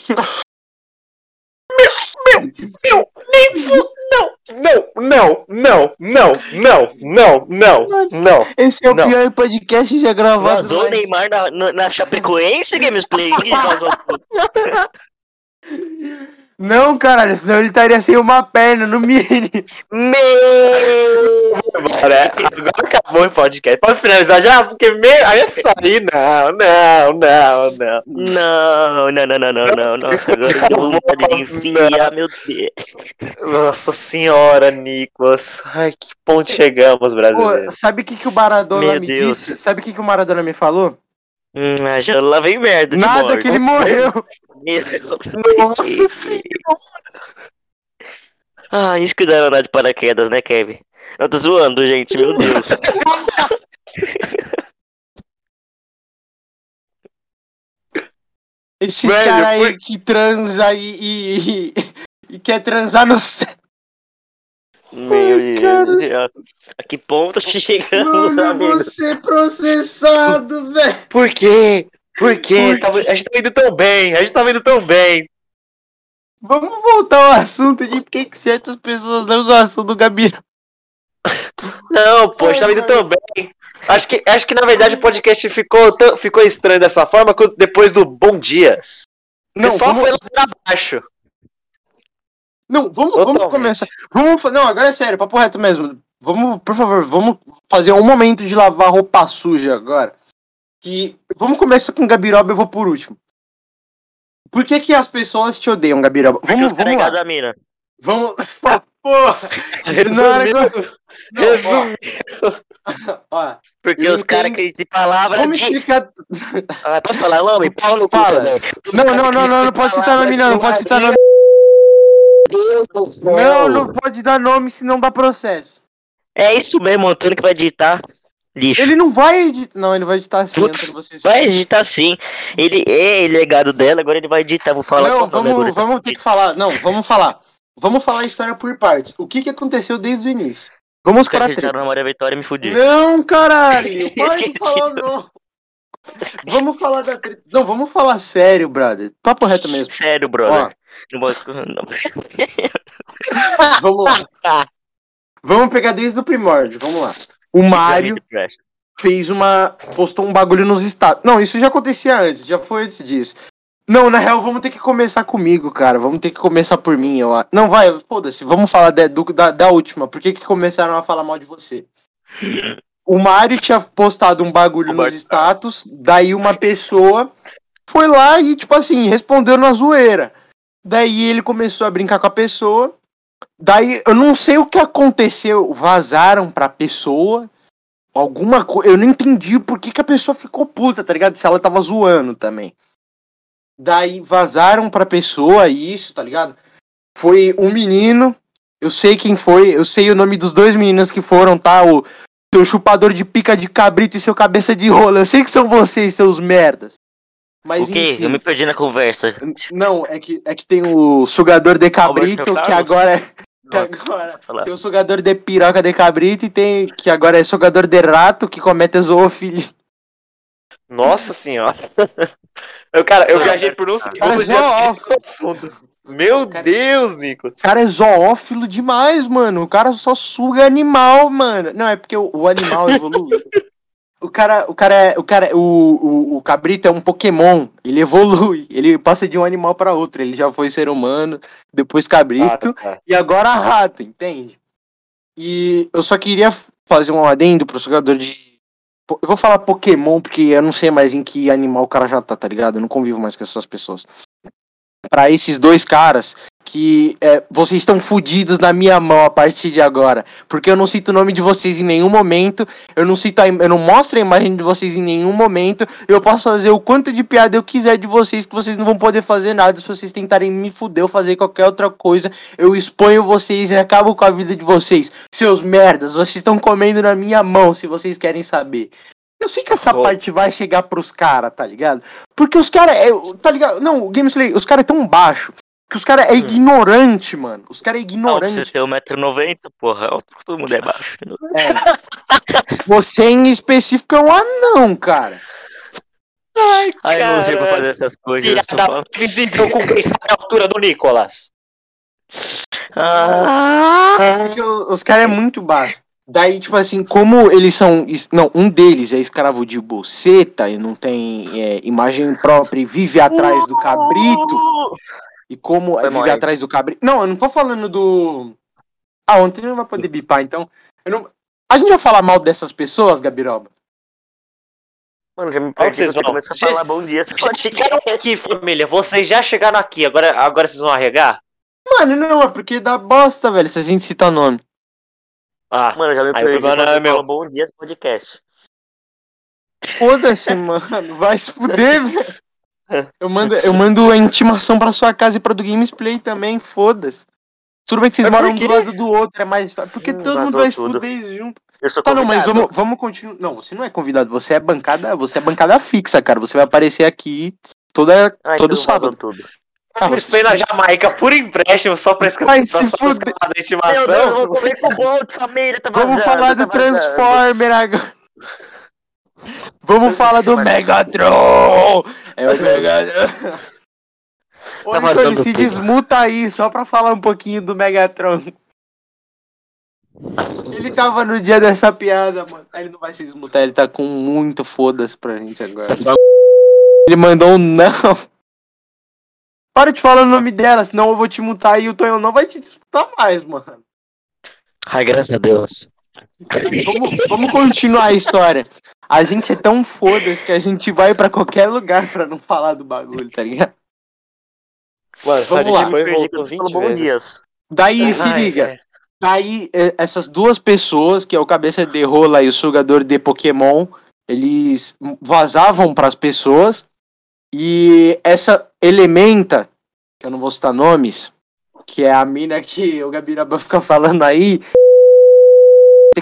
[SPEAKER 2] Meu, nem fu... Não, não, não, não, não, não, não, não, não.
[SPEAKER 1] Esse é o
[SPEAKER 2] Não.
[SPEAKER 1] pior podcast já gravado.
[SPEAKER 3] Vazou o Neymar na, na, na Chapecoense Gamesplay. Ih, vazou tudo.
[SPEAKER 1] Não, caralho, senão ele estaria sem uma perna, no mínimo.
[SPEAKER 3] Meu!
[SPEAKER 2] Agora, agora acabou o podcast. Pode finalizar já? Porque meio. Aí eu saí. Não, não, não, não.
[SPEAKER 3] Não, não, não, não, não, não, não. Agora deu vontade de enfiar, meu Deus.
[SPEAKER 2] Nossa senhora, Nicolas. Ai, que ponto chegamos,
[SPEAKER 1] Pô,
[SPEAKER 2] brasileiro.
[SPEAKER 1] sabe o que, que o Maradona
[SPEAKER 3] Meu
[SPEAKER 1] me
[SPEAKER 3] Deus.
[SPEAKER 1] disse? Sabe o que, que o Maradona me falou?
[SPEAKER 3] Hum, ah, já lá vem merda. de
[SPEAKER 1] Nada,
[SPEAKER 3] morte.
[SPEAKER 1] que ele morreu.
[SPEAKER 3] Meu
[SPEAKER 2] Nossa
[SPEAKER 3] Deus. Ah, isso que dá andar de paraquedas, né, Kevin? Eu tô zoando, gente, meu Deus.
[SPEAKER 1] Esses caras aí
[SPEAKER 2] foi-
[SPEAKER 1] que transa e, e, e, e quer transar no céu.
[SPEAKER 3] Meu
[SPEAKER 1] cara.
[SPEAKER 3] Deus. já- A que ponto chegamos,
[SPEAKER 1] Mano, eu
[SPEAKER 3] amigo?
[SPEAKER 1] vou ser processado, velho.
[SPEAKER 2] Por quê? Por quê?
[SPEAKER 1] Por
[SPEAKER 2] Tava- a gente tava indo tão bem, a gente tava indo tão bem.
[SPEAKER 1] Vamos voltar ao assunto de por que certas pessoas não gostam do Gabi.
[SPEAKER 2] Não, pô, a gente tava indo tão bem. Acho que, acho que na verdade o podcast ficou, tão- ficou estranho dessa forma depois do Bom Dias.
[SPEAKER 1] Não,
[SPEAKER 2] só
[SPEAKER 1] vamos,
[SPEAKER 2] foi lá pra baixo.
[SPEAKER 1] não, vamos,
[SPEAKER 2] Totalmente.
[SPEAKER 1] vamos começar. Vamos, não, agora é sério, papo reto mesmo. Vamos, por favor, vamos fazer um momento de lavar roupa suja agora. Que vamos começar com Gabiroba, eu vou por último. Por que que as pessoas te odeiam, Gabiroba? Vamos,
[SPEAKER 3] os
[SPEAKER 1] vamos lá.
[SPEAKER 3] da mina.
[SPEAKER 1] Vamos. Porra! Não, ó,
[SPEAKER 3] Porque os caras que de palavra
[SPEAKER 1] vamos
[SPEAKER 3] de.
[SPEAKER 1] explicar.
[SPEAKER 3] Ah, posso falar nome? Paulo
[SPEAKER 1] Fala. Não, não, não, não, não pode citar nome, não, não pode citar nome.
[SPEAKER 3] Deus do céu.
[SPEAKER 1] Não, não pode dar nome, senão dá processo.
[SPEAKER 3] É isso mesmo, Antônio que vai editar. Lixo.
[SPEAKER 1] Ele não vai editar. Não, ele vai editar sim,
[SPEAKER 3] Putz,
[SPEAKER 1] vocês.
[SPEAKER 3] Vai editar sim. Ele é legado dela, agora ele vai editar. Vou falar
[SPEAKER 1] Não, vamos, vamos ter que falar. Não, vamos falar. Vamos falar a história por partes. O que que aconteceu desde o início? Vamos
[SPEAKER 3] Os
[SPEAKER 1] para treta.
[SPEAKER 3] na Maria Vitória e me fudi.
[SPEAKER 1] Não, caralho! Para de
[SPEAKER 3] Esqueci.
[SPEAKER 1] falar o nome. Vamos falar da treta. Não, vamos falar sério, brother. Papo reto mesmo.
[SPEAKER 3] Sério, brother. Não vou... não.
[SPEAKER 1] Vamos lá. Vamos pegar desde o primórdio. Vamos lá. O Mário fez uma. postou um bagulho nos status. Não, isso já acontecia antes, já foi antes disso. Não, na real, vamos ter que começar comigo, cara. Vamos ter que começar por mim, eu acho. Não, vai, foda-se, vamos falar da, do- da, da última. Por que, que começaram a falar mal de você? o Mário tinha postado um bagulho nos status, daí uma pessoa foi lá e, tipo assim, respondeu na zoeira. Daí ele começou a brincar com a pessoa. Daí eu não sei o que aconteceu. Vazaram pra pessoa. Alguma coisa. Eu não entendi por que, que a pessoa ficou puta, tá ligado? Se ela tava zoando também. Daí vazaram pra pessoa isso, tá ligado? Foi um menino. Eu sei quem foi. Eu sei o nome dos dois meninos que foram, tá? O seu chupador de pica de cabrito e seu cabeça de rola. Eu sei que são vocês, seus merdas. Mas
[SPEAKER 3] o quê?
[SPEAKER 1] enfim.
[SPEAKER 3] Eu me perdi na conversa.
[SPEAKER 1] Não, é que, é que tem o sugador de cabrito,
[SPEAKER 3] Roberto
[SPEAKER 1] que agora, que
[SPEAKER 3] Nossa,
[SPEAKER 1] agora tem o sugador de piroca de cabrito e tem que agora é sugador de rato que comete zoofilia.
[SPEAKER 2] Nossa senhora. Eu, cara, eu viajei por um segundo de. Meu
[SPEAKER 1] Cara-
[SPEAKER 2] Deus, Nicolas.
[SPEAKER 1] O cara é zoófilo demais, mano. O cara só suga animal, mano. Não, é porque o, o animal evolui. O cara, o cara é, o cara, o, o, o cabrito é um Pokémon. Ele evolui. Ele passa de um animal pra outro. Ele já foi ser humano, depois cabrito.
[SPEAKER 2] Ah, tá.
[SPEAKER 1] e agora rato, entende? E eu só queria fazer um adendo pro jogador de. Eu vou falar Pokémon porque eu não sei mais em que animal o cara já tá, tá ligado? Eu não convivo mais com essas pessoas. Pra esses dois caras que é, vocês estão fudidos na minha mão a partir de agora. Porque eu não cito o nome de vocês em nenhum momento. Eu não cito eu não mostro a imagem de vocês em nenhum momento. Eu posso fazer o quanto de piada eu quiser de vocês, que vocês não vão poder fazer nada se vocês tentarem me fuder ou fazer qualquer outra coisa. Eu exponho vocês e acabo com a vida de vocês. Seus merdas, vocês estão comendo na minha mão se vocês querem saber. Eu sei que essa parte vai chegar pros caras, tá ligado? Porque os caras, é, tá ligado? Não, o Gameplay, os caras é tão baixo que os caras é ignorante, mano. Os caras é
[SPEAKER 3] pra
[SPEAKER 1] ignorante.
[SPEAKER 3] você ter 1,90m, porra, todo mundo é baixo.
[SPEAKER 1] É. Você em específico é um anão, cara.
[SPEAKER 2] Ai,
[SPEAKER 3] Ai, não sei pra fazer essas coisas. Falo-
[SPEAKER 2] visível com a altura do Nicolas.
[SPEAKER 3] Ah,
[SPEAKER 1] o- os caras é muito baixo. Daí, tipo assim, como eles são. Não, um deles é escravo de bolseta e não tem é, imagem própria e vive atrás do cabrito. E como
[SPEAKER 3] Foi
[SPEAKER 1] vive
[SPEAKER 3] mal aí.
[SPEAKER 1] atrás do cabrito. Não, eu não tô falando do. Ah, ontem não vai poder bipar, então. Eu não... A gente vai falar mal dessas pessoas, Gabiroba?
[SPEAKER 3] Mano, já me perdi.
[SPEAKER 2] vocês
[SPEAKER 3] Você
[SPEAKER 2] vão?
[SPEAKER 3] começou a
[SPEAKER 2] Vocês-
[SPEAKER 3] falar bom dia. Você
[SPEAKER 2] Já chegaram aqui, família. Vocês já chegaram aqui. Agora, agora vocês vão arregar?
[SPEAKER 1] Mano, não, é porque dá bosta, velho, se a gente citar nome.
[SPEAKER 2] Ah,
[SPEAKER 3] Mano, já me perdi.
[SPEAKER 2] não é meu.
[SPEAKER 3] Bom dia esse podcast.
[SPEAKER 1] Foda-se, mano. Vai se fuder, velho. Eu mando, eu mando a intimação pra sua casa e pra do Gamesplay também, foda-se. Tudo bem que vocês
[SPEAKER 2] Mas
[SPEAKER 1] moram um do lado do outro, é mais fácil. Porque
[SPEAKER 3] Hum,
[SPEAKER 1] todo mundo vai
[SPEAKER 3] tudo.
[SPEAKER 1] fuder junto.
[SPEAKER 3] Eu sou
[SPEAKER 1] Tá, não, mas
[SPEAKER 3] convidado.
[SPEAKER 1] vamos, vamos continuar. Não, você não é convidado, você é bancada, você é bancada fixa, cara. Você vai aparecer aqui toda,
[SPEAKER 3] Ai,
[SPEAKER 1] todo sábado.
[SPEAKER 3] tudo.
[SPEAKER 1] Ah,
[SPEAKER 2] na Jamaica por empréstimo só pra escrever
[SPEAKER 1] Vai se fuder.
[SPEAKER 3] Meu Deus, eu
[SPEAKER 2] estimação.
[SPEAKER 3] vou comer com o Bolt, família, tá vazando.
[SPEAKER 1] Vamos falar do
[SPEAKER 3] tá vazando.
[SPEAKER 1] Transformer agora. Vamos falar do Megatron! É o Megatron. Ô,
[SPEAKER 3] Tá
[SPEAKER 1] Nicole, se desmuta aí, só pra falar um pouquinho do Megatron. Ele tava no dia dessa piada, mano. Ele não vai se desmutar, ele tá com muito foda-se pra gente agora. Ele mandou um não. Para de falar o nome dela, senão eu vou te mutar e o Tonho não vai te disputar mais, mano.
[SPEAKER 3] Ai, graças a Deus.
[SPEAKER 1] Vamos, vamos continuar a história. A gente é tão foda-se que a gente vai pra qualquer lugar pra não falar do bagulho, tá ligado?
[SPEAKER 2] Mano,
[SPEAKER 1] Vamos lá.
[SPEAKER 2] foi e
[SPEAKER 3] Perdi
[SPEAKER 2] voltou
[SPEAKER 3] quando você
[SPEAKER 2] 20
[SPEAKER 3] falou bom
[SPEAKER 2] vezes.
[SPEAKER 3] dias.
[SPEAKER 1] Daí, se
[SPEAKER 2] Ai,
[SPEAKER 1] liga.
[SPEAKER 2] é.
[SPEAKER 1] Daí, eh, essas duas pessoas, que é o cabeça de rola e o sugador de Pokémon, eles vazavam pras pessoas. E essa elementa, que eu não vou citar nomes, que é a mina que o Gabiraba fica falando aí.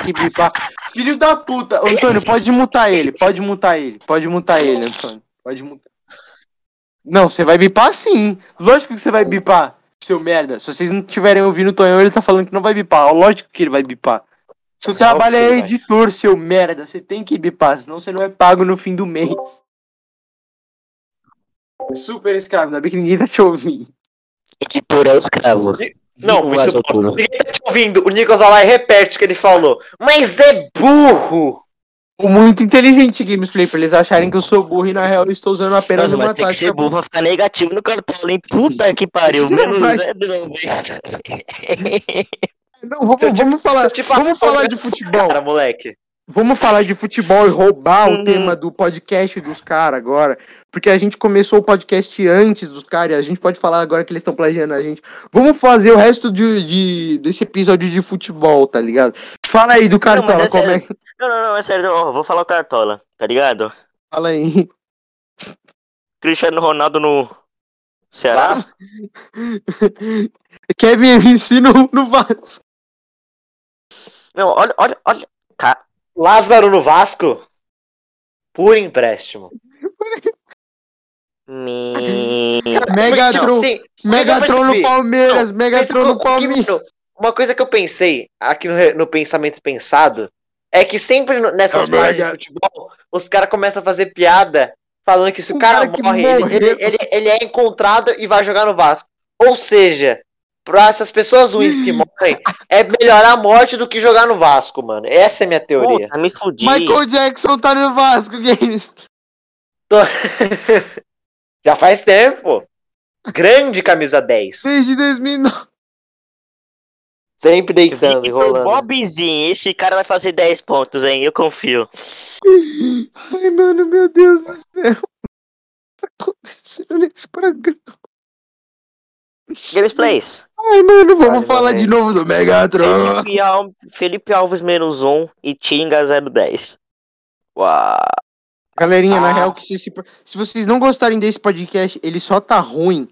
[SPEAKER 1] Que bipar. Filho da puta. Antônio, pode mutar ele. Pode mutar ele. Pode mutar ele, Antônio. Pode mutar. Não, você vai bipar sim. Lógico que você vai bipar, seu merda. Se vocês não estiverem ouvindo o Tonhão, ele tá falando que não vai bipar. Lógico que ele vai bipar. Seu trabalho é
[SPEAKER 2] ele vai.
[SPEAKER 1] editor, seu merda. Você tem que bipar, senão você não é pago no fim do mês. Super escravo, ainda bem que ninguém tá te ouvindo.
[SPEAKER 3] Editor é escravo.
[SPEAKER 2] Não, isso
[SPEAKER 3] tudo.
[SPEAKER 2] ninguém tá te ouvindo. O Nicolas vai lá e repete o que ele falou. Mas é burro!
[SPEAKER 1] O muito inteligente gameplay pra eles acharem que eu sou burro e na real eu estou usando apenas
[SPEAKER 3] Mano, vai
[SPEAKER 1] uma
[SPEAKER 3] ter que ser
[SPEAKER 1] tática.
[SPEAKER 3] burro pra ficar negativo no cartola, hein? Puta que pariu. Menos
[SPEAKER 1] Vai-
[SPEAKER 3] zero de noventa.
[SPEAKER 1] Não, vamos,
[SPEAKER 2] tipo-
[SPEAKER 1] vamos falar, vamos falar
[SPEAKER 2] é
[SPEAKER 1] de futebol.
[SPEAKER 2] Cara, moleque.
[SPEAKER 1] Vamos falar de futebol e roubar o
[SPEAKER 3] Uhum.
[SPEAKER 1] tema do podcast dos caras agora. Porque a gente começou o podcast antes dos caras e a gente pode falar agora que eles estão plagiando a gente. Vamos fazer o resto de, de- desse episódio de futebol, tá ligado? Fala aí do Cartola,
[SPEAKER 3] mas é
[SPEAKER 1] como é.
[SPEAKER 3] Não, não, não, é sério. vou falar o Cartola, tá ligado?
[SPEAKER 1] Fala aí.
[SPEAKER 3] Cristiano Ronaldo no Ceará.
[SPEAKER 1] Kevin MC no, no Vasco.
[SPEAKER 3] Não, olha, olha, olha. Ca-
[SPEAKER 2] Lázaro no Vasco? Por empréstimo.
[SPEAKER 3] Me...
[SPEAKER 1] Megatron,
[SPEAKER 2] Não, sim,
[SPEAKER 1] Megatron no. Palmeiras, Megatron no
[SPEAKER 2] que
[SPEAKER 1] Palmeiras.
[SPEAKER 2] Uma coisa que eu pensei aqui no, no pensamento pensado é que sempre nessas
[SPEAKER 1] É
[SPEAKER 2] partes de futebol, os caras começam a fazer piada falando que se o,
[SPEAKER 1] O
[SPEAKER 2] cara,
[SPEAKER 1] cara
[SPEAKER 2] morre, ele, ele, ele, ele é encontrado e vai jogar no Vasco. Ou seja, pra essas pessoas ruins que morrem, é melhor a morte do que jogar no Vasco, mano. Essa é a minha teoria.
[SPEAKER 3] Puta, me fudi.
[SPEAKER 1] Michael Jackson tá no Vasco, Games.
[SPEAKER 2] Já faz tempo. Grande camisa 10.
[SPEAKER 1] Desde 2009.
[SPEAKER 2] Sempre deitando e rolando.
[SPEAKER 3] Bobzinho, esse cara vai fazer 10 pontos, hein? Eu confio.
[SPEAKER 1] Ai, mano, meu Deus do céu. O que tá acontecendo nesse programa?
[SPEAKER 3] Games Plays.
[SPEAKER 1] Ai, mano, vamos
[SPEAKER 2] Vale,
[SPEAKER 1] falar de novo do Megatron.
[SPEAKER 3] Felipe, Al... Felipe Alves menos 1 e Tinga 010. Uau.
[SPEAKER 1] Galerinha, na
[SPEAKER 2] Ah.
[SPEAKER 1] real, que se, se, se vocês não gostarem desse podcast, ele só tá ruim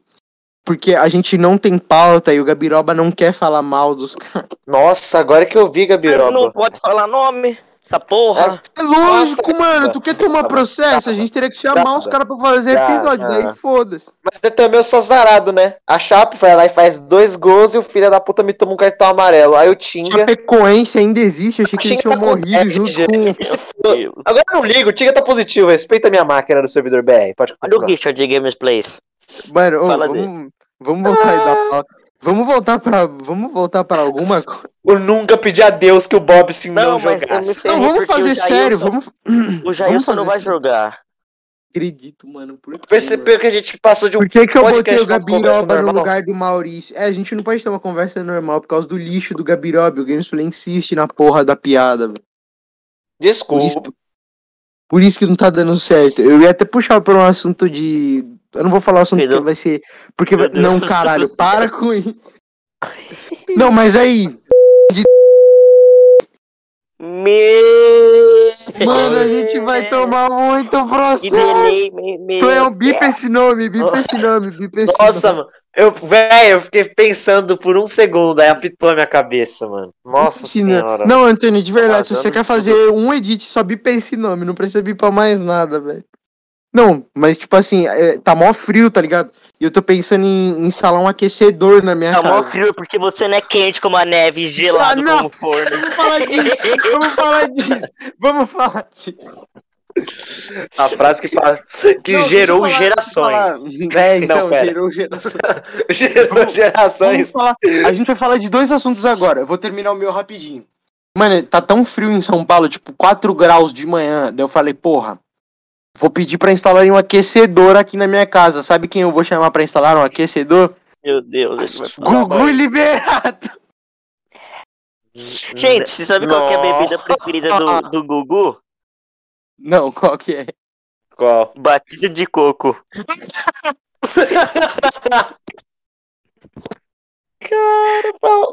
[SPEAKER 1] porque a gente não tem pauta e o Gabiroba não quer falar mal dos caras.
[SPEAKER 2] Nossa, agora que eu vi,
[SPEAKER 3] Não
[SPEAKER 2] Gabiroba.
[SPEAKER 3] pode falar nome. Essa porra.
[SPEAKER 1] É lógico,
[SPEAKER 2] Nossa,
[SPEAKER 1] mano.
[SPEAKER 2] cara.
[SPEAKER 1] Tu quer tomar
[SPEAKER 2] Tá,
[SPEAKER 1] processo?
[SPEAKER 2] tá,
[SPEAKER 1] A gente teria que chamar
[SPEAKER 2] tá,
[SPEAKER 1] os caras pra fazer
[SPEAKER 2] tá,
[SPEAKER 1] episódio.
[SPEAKER 2] tá.
[SPEAKER 1] Daí foda-se.
[SPEAKER 2] Mas eu também eu sou azarado, né? A Chape vai lá e faz dois gols e o filho da puta me toma um cartão amarelo. Aí o Tinga.
[SPEAKER 1] Chapecoense ainda existe. Eu achei que eles tinham
[SPEAKER 2] tá com
[SPEAKER 1] morrido
[SPEAKER 2] F,
[SPEAKER 1] junto
[SPEAKER 2] gente.
[SPEAKER 1] com.
[SPEAKER 2] Agora eu não ligo, o Tinga tá positivo. Respeita a minha máquina do servidor BR. Pode
[SPEAKER 3] Olha o
[SPEAKER 2] continuar.
[SPEAKER 3] Richard de Games Plays.
[SPEAKER 1] Mano, vamos, vamos voltar aí da pauta. Vamos voltar pra. Vamos voltar pra alguma coisa.
[SPEAKER 2] Eu nunca pedi a Deus que o Bob sim não,
[SPEAKER 3] Não,
[SPEAKER 2] jogasse.
[SPEAKER 1] Não, vamos fazer sério. Vamos.
[SPEAKER 3] O Jailson não vai
[SPEAKER 1] sério.
[SPEAKER 3] jogar.
[SPEAKER 1] acredito, mano. Por?
[SPEAKER 2] Percebeu que a gente passou de um
[SPEAKER 1] Por que, que eu botei o Gabiroba no
[SPEAKER 2] normal?
[SPEAKER 1] lugar do Maurício? É, a gente não pode ter uma conversa normal por causa do lixo do Gabiroba. O Gamesplay insiste na porra da piada, velho.
[SPEAKER 2] Desculpa.
[SPEAKER 1] Por isso que não tá dando certo. Eu ia até puxar pra um assunto de. Eu não vou falar o assunto
[SPEAKER 3] Pedro.
[SPEAKER 1] porque vai ser. Porque Não, caralho, para com isso. Não, mas aí.
[SPEAKER 3] Me...
[SPEAKER 1] Mano, a gente vai tomar muito
[SPEAKER 3] Que
[SPEAKER 1] processo.
[SPEAKER 3] delay, me, me...
[SPEAKER 1] Então é um bipa esse nome, bipa esse nome, bipa esse
[SPEAKER 2] Nossa,
[SPEAKER 1] nome.
[SPEAKER 2] mano. Eu, velho, eu fiquei pensando por um segundo, aí apitou a minha cabeça, mano. Nossa
[SPEAKER 1] Esse nome.
[SPEAKER 2] senhora.
[SPEAKER 1] Não, Antônio, de verdade, se você quer
[SPEAKER 3] tudo.
[SPEAKER 1] fazer um edit, só bipa esse nome, não precisa bipar mais nada, velho. Não, mas tipo assim, é, tá mó frio, tá ligado? E eu tô pensando em instalar um aquecedor na minha
[SPEAKER 3] Tá mó
[SPEAKER 1] casa.
[SPEAKER 3] frio porque você não é quente como a neve, gelado
[SPEAKER 1] Ah, não.
[SPEAKER 3] como forno.
[SPEAKER 1] Vamos falar disso, vamos falar disso, vamos falar disso.
[SPEAKER 2] A frase que, fala, que
[SPEAKER 1] Não,
[SPEAKER 2] gerou
[SPEAKER 1] falar-
[SPEAKER 2] gerações.
[SPEAKER 1] falar- É, então,
[SPEAKER 2] Não, pera.
[SPEAKER 1] gerou gerações.
[SPEAKER 2] gerou
[SPEAKER 1] Vamos-
[SPEAKER 2] gerações.
[SPEAKER 1] Vamos falar. A gente vai falar de dois assuntos agora. Eu vou terminar o meu rapidinho. Mano, tá tão frio em São Paulo, tipo 4 graus de manhã. Daí eu falei, porra, vou pedir pra instalar um aquecedor aqui na minha casa. Sabe quem eu vou chamar pra instalar um aquecedor?
[SPEAKER 3] Meu Deus.
[SPEAKER 1] Gugu Liberato.
[SPEAKER 3] Gente, você sabe qual que é a bebida preferida do, do Gugu?
[SPEAKER 1] Não, qual que é?
[SPEAKER 2] Qual?
[SPEAKER 3] Batida de coco.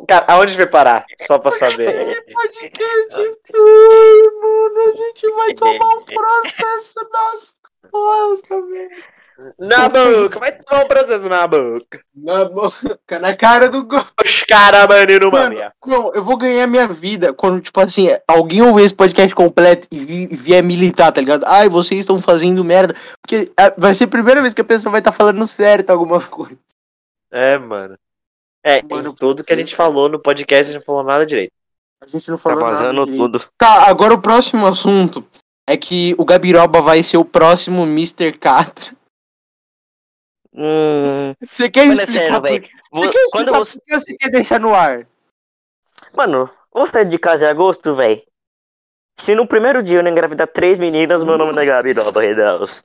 [SPEAKER 2] Cara, aonde vai parar? Só pra saber.
[SPEAKER 1] Podcast Ai, mano, a gente vai tomar um processo nas costas, velho.
[SPEAKER 2] Na boca, vai tomar um processo na boca.
[SPEAKER 1] Na boca, na cara do Gugu.
[SPEAKER 2] Os caras, mano, no
[SPEAKER 1] Mano. Não, eu vou ganhar minha vida quando, tipo assim, alguém ouvir esse podcast completo e vi- vier militar, tá ligado? Ai, vocês estão fazendo merda. Porque ah, vai ser a primeira vez que a pessoa vai estar falando certo alguma coisa.
[SPEAKER 2] É, mano. É,
[SPEAKER 1] Mano,
[SPEAKER 2] em tudo que a gente falou no podcast, a gente não falou nada direito.
[SPEAKER 1] A gente não
[SPEAKER 3] Tá
[SPEAKER 1] falou nada.
[SPEAKER 3] vazando
[SPEAKER 1] direito.
[SPEAKER 3] tudo.
[SPEAKER 1] Tá, agora o próximo assunto é que o Gabiroba vai ser o próximo Mr. Catra.
[SPEAKER 3] Hum,
[SPEAKER 1] Você quer
[SPEAKER 3] Mano, é
[SPEAKER 1] explicar
[SPEAKER 3] sério,
[SPEAKER 1] por-. Você
[SPEAKER 3] Vo-
[SPEAKER 1] quer explicar
[SPEAKER 3] Quando você.
[SPEAKER 1] por que você quer deixar no ar?
[SPEAKER 3] Mano, vou sair de casa em agosto, velho. Se no primeiro dia eu não engravidar três meninas, meu nome não é Gabi Nova Redaus.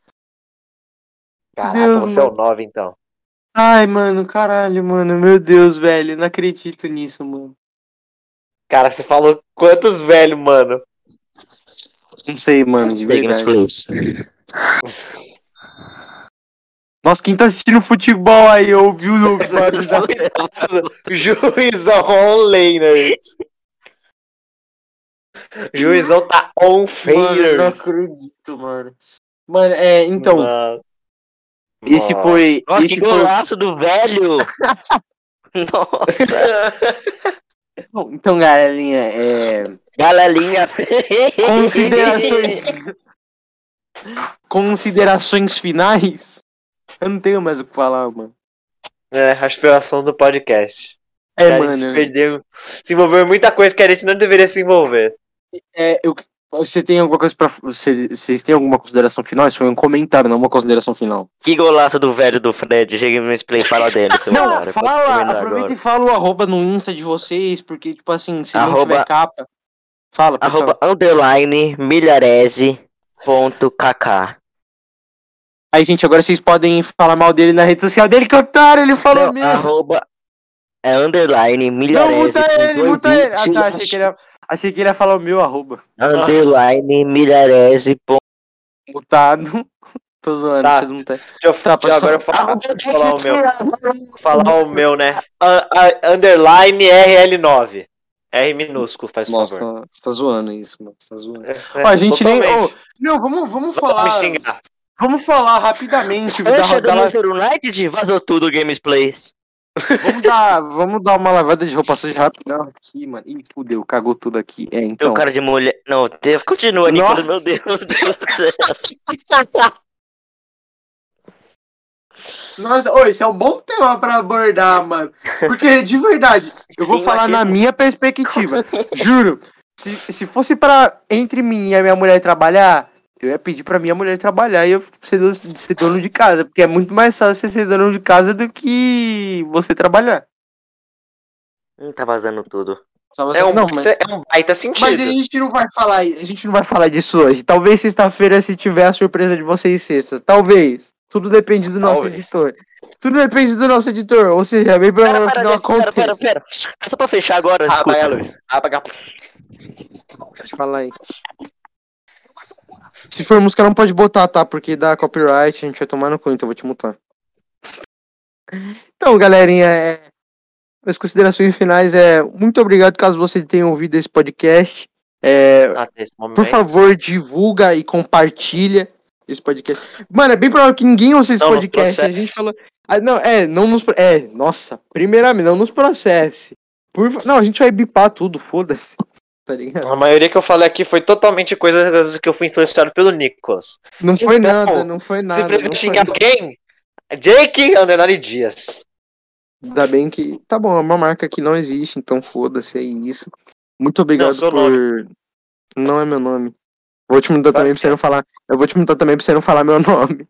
[SPEAKER 2] Caraca,
[SPEAKER 1] Deus,
[SPEAKER 2] você é o
[SPEAKER 1] mano.
[SPEAKER 2] 9, então.
[SPEAKER 1] Ai, mano, caralho, mano. Meu Deus, velho. Não acredito nisso, mano.
[SPEAKER 2] Cara, você falou quantos velhos, mano?
[SPEAKER 1] Não sei, mano, de verdade. Nossa, quem tá assistindo futebol aí ouviu o
[SPEAKER 2] Juizão on né? Juizão tá on
[SPEAKER 1] Mano, eu não acredito, mano. Mano, é, então,
[SPEAKER 2] Mano.
[SPEAKER 1] Esse
[SPEAKER 2] Nossa.
[SPEAKER 1] foi.
[SPEAKER 3] Nossa,
[SPEAKER 1] esse
[SPEAKER 3] que
[SPEAKER 1] foi.
[SPEAKER 3] golaço do velho! Nossa,
[SPEAKER 1] Bom, Então, galerinha, é.
[SPEAKER 3] galelinha.
[SPEAKER 1] Considerações. Considerações finais? Eu não tenho mais o que falar, mano.
[SPEAKER 2] É, a inspiração do podcast.
[SPEAKER 1] É,
[SPEAKER 2] a gente se
[SPEAKER 1] mano.
[SPEAKER 2] perdeu, se envolveu em muita coisa que a gente não deveria se envolver.
[SPEAKER 1] É, eu, você tem alguma coisa pra. Você, vocês têm alguma consideração final? Isso foi um comentário, não uma consideração final.
[SPEAKER 3] Que golaço do velho do Fred. Chega no play fala dele, seu
[SPEAKER 1] Não, fala, aproveita
[SPEAKER 3] agora.
[SPEAKER 1] e fala o arroba no Insta de vocês, porque, tipo assim, se não
[SPEAKER 3] Arroba-
[SPEAKER 1] tiver capa. Fala, pessoal.
[SPEAKER 3] Arroba underline milharese ponto kk.
[SPEAKER 1] Aí, gente, agora vocês podem falar mal dele na rede social dele, que otário, ele falou
[SPEAKER 3] Não,
[SPEAKER 1] mesmo.
[SPEAKER 3] arroba é underline
[SPEAKER 1] Não,
[SPEAKER 3] milharese.
[SPEAKER 1] muta
[SPEAKER 3] com
[SPEAKER 1] ele, muta ele. Ah, tá, achei que ele ia, achei que ele ia falar o meu arroba.
[SPEAKER 3] Underline milharese ponto
[SPEAKER 1] Mutado. Tô zoando,
[SPEAKER 2] Tá.
[SPEAKER 1] vocês não tem.
[SPEAKER 2] Deixa eu,
[SPEAKER 1] Tá,
[SPEAKER 2] deixa eu- agora falar, deixa eu falar o meu. Falar o meu, né? A- a- underline RL9. R minúsculo, faz
[SPEAKER 1] Nossa,
[SPEAKER 2] favor.
[SPEAKER 1] você tá zoando isso, mano. Você tá zoando.
[SPEAKER 2] É,
[SPEAKER 1] Ó, a gente nem.
[SPEAKER 2] totalmente.
[SPEAKER 1] ô, não, vamos, vamos
[SPEAKER 2] Não vou me
[SPEAKER 1] falar.
[SPEAKER 2] xingar.
[SPEAKER 1] Vamos falar rapidamente. da,
[SPEAKER 3] Ancha do
[SPEAKER 1] da-
[SPEAKER 3] Manchester United vazou tudo Games Plays.
[SPEAKER 1] Vamos, dar, vamos dar uma lavada de roupa suja rapidão aqui, mano. Ih, fudeu, cagou tudo aqui. É,
[SPEAKER 3] Tem
[SPEAKER 1] então.
[SPEAKER 3] o cara de mulher. Não, te- continua, Nicolas,
[SPEAKER 1] Nossa.
[SPEAKER 3] meu Deus do céu.
[SPEAKER 1] Nossa, ô, esse é um bom tema pra abordar, mano. Porque, de verdade, eu vou
[SPEAKER 3] Sim,
[SPEAKER 1] falar na minha perspectiva. Juro. Se, se fosse pra entre mim e a minha mulher trabalhar, eu ia pedir pra minha mulher trabalhar e eu ser, do- ser dono de casa. Porque é muito mais fácil você ser dono de casa do que você trabalhar.
[SPEAKER 3] Hum, tá vazando tudo.
[SPEAKER 1] Só você-
[SPEAKER 2] É um,
[SPEAKER 1] não, mas,
[SPEAKER 2] baita, é um baita sentido.
[SPEAKER 1] mas a gente não vai falar, a gente não vai falar disso hoje. Talvez sexta-feira, se tiver a surpresa de vocês sexta. Talvez. Tudo depende do nosso
[SPEAKER 2] Talvez.
[SPEAKER 1] editor. Tudo depende do nosso editor. Ou seja, é bem
[SPEAKER 3] Pera,
[SPEAKER 1] provável que
[SPEAKER 3] pera,
[SPEAKER 1] não
[SPEAKER 3] gente, pera, pera,
[SPEAKER 1] aconteça.
[SPEAKER 3] pera. Só pra fechar agora,
[SPEAKER 2] Apaga,
[SPEAKER 3] escuta.
[SPEAKER 2] Luiz. Apaga.
[SPEAKER 1] Fala aí. Se for música, não pode botar, tá? Porque dá copyright, a gente vai tomar no cu, então eu vou te mutar. Então, galerinha, é... as considerações finais é muito obrigado caso você tenha ouvido esse podcast. É,
[SPEAKER 2] momento.
[SPEAKER 1] por favor, divulga e compartilha esse podcast. Mano, é bem provável que ninguém ouça esse
[SPEAKER 2] Não
[SPEAKER 1] podcast. A gente falou. Ah, não, é, não nos. É, nossa, primeiramente, não nos processe. Por... Não, a gente vai bipar tudo, foda-se. Tá ligado?
[SPEAKER 2] A maioria que eu falei aqui foi totalmente coisas que eu fui influenciado pelo Nicolas.
[SPEAKER 1] Não foi
[SPEAKER 2] Então,
[SPEAKER 1] nada, não foi nada.
[SPEAKER 2] Se precisa
[SPEAKER 1] não
[SPEAKER 2] xingar
[SPEAKER 1] foi...
[SPEAKER 2] alguém, Jake Underline Dias.
[SPEAKER 1] Ainda bem que. Tá bom, é uma marca que não existe, então foda-se, é isso. Muito obrigado
[SPEAKER 2] seu
[SPEAKER 1] por. Não é meu nome. Vou te mudar
[SPEAKER 2] Vai
[SPEAKER 1] também pra você não falar. Eu vou te mudar também pra você não falar meu nome.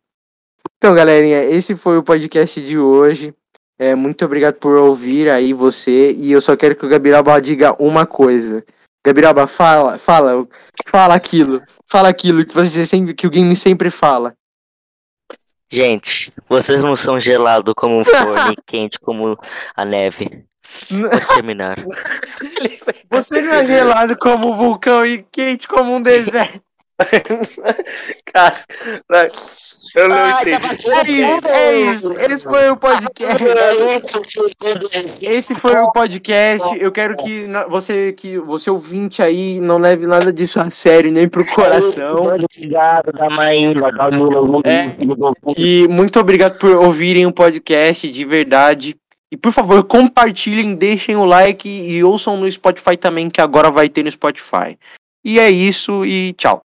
[SPEAKER 1] Então, galerinha, esse foi o podcast de hoje. É, muito obrigado por ouvir aí você. E eu só quero que o Gabiroba diga uma coisa. Gabiroba, fala, fala, fala aquilo. Fala aquilo que você sempre, que o game sempre fala.
[SPEAKER 3] Gente, vocês não são gelado como um forno e quente como a neve. Pode terminar.
[SPEAKER 1] Você não é gelado como um vulcão e quente como um deserto.
[SPEAKER 2] Cara, eu não
[SPEAKER 3] tá
[SPEAKER 2] entendi.
[SPEAKER 1] É isso, é isso. Esse foi o podcast. Esse foi o podcast. Eu quero que você, que você ouvinte aí, não leve nada disso a sério, nem pro coração. É. E muito obrigado por ouvirem o podcast de verdade. E por favor, compartilhem, deixem o like e ouçam no Spotify também, que agora vai ter no Spotify. E é isso e tchau.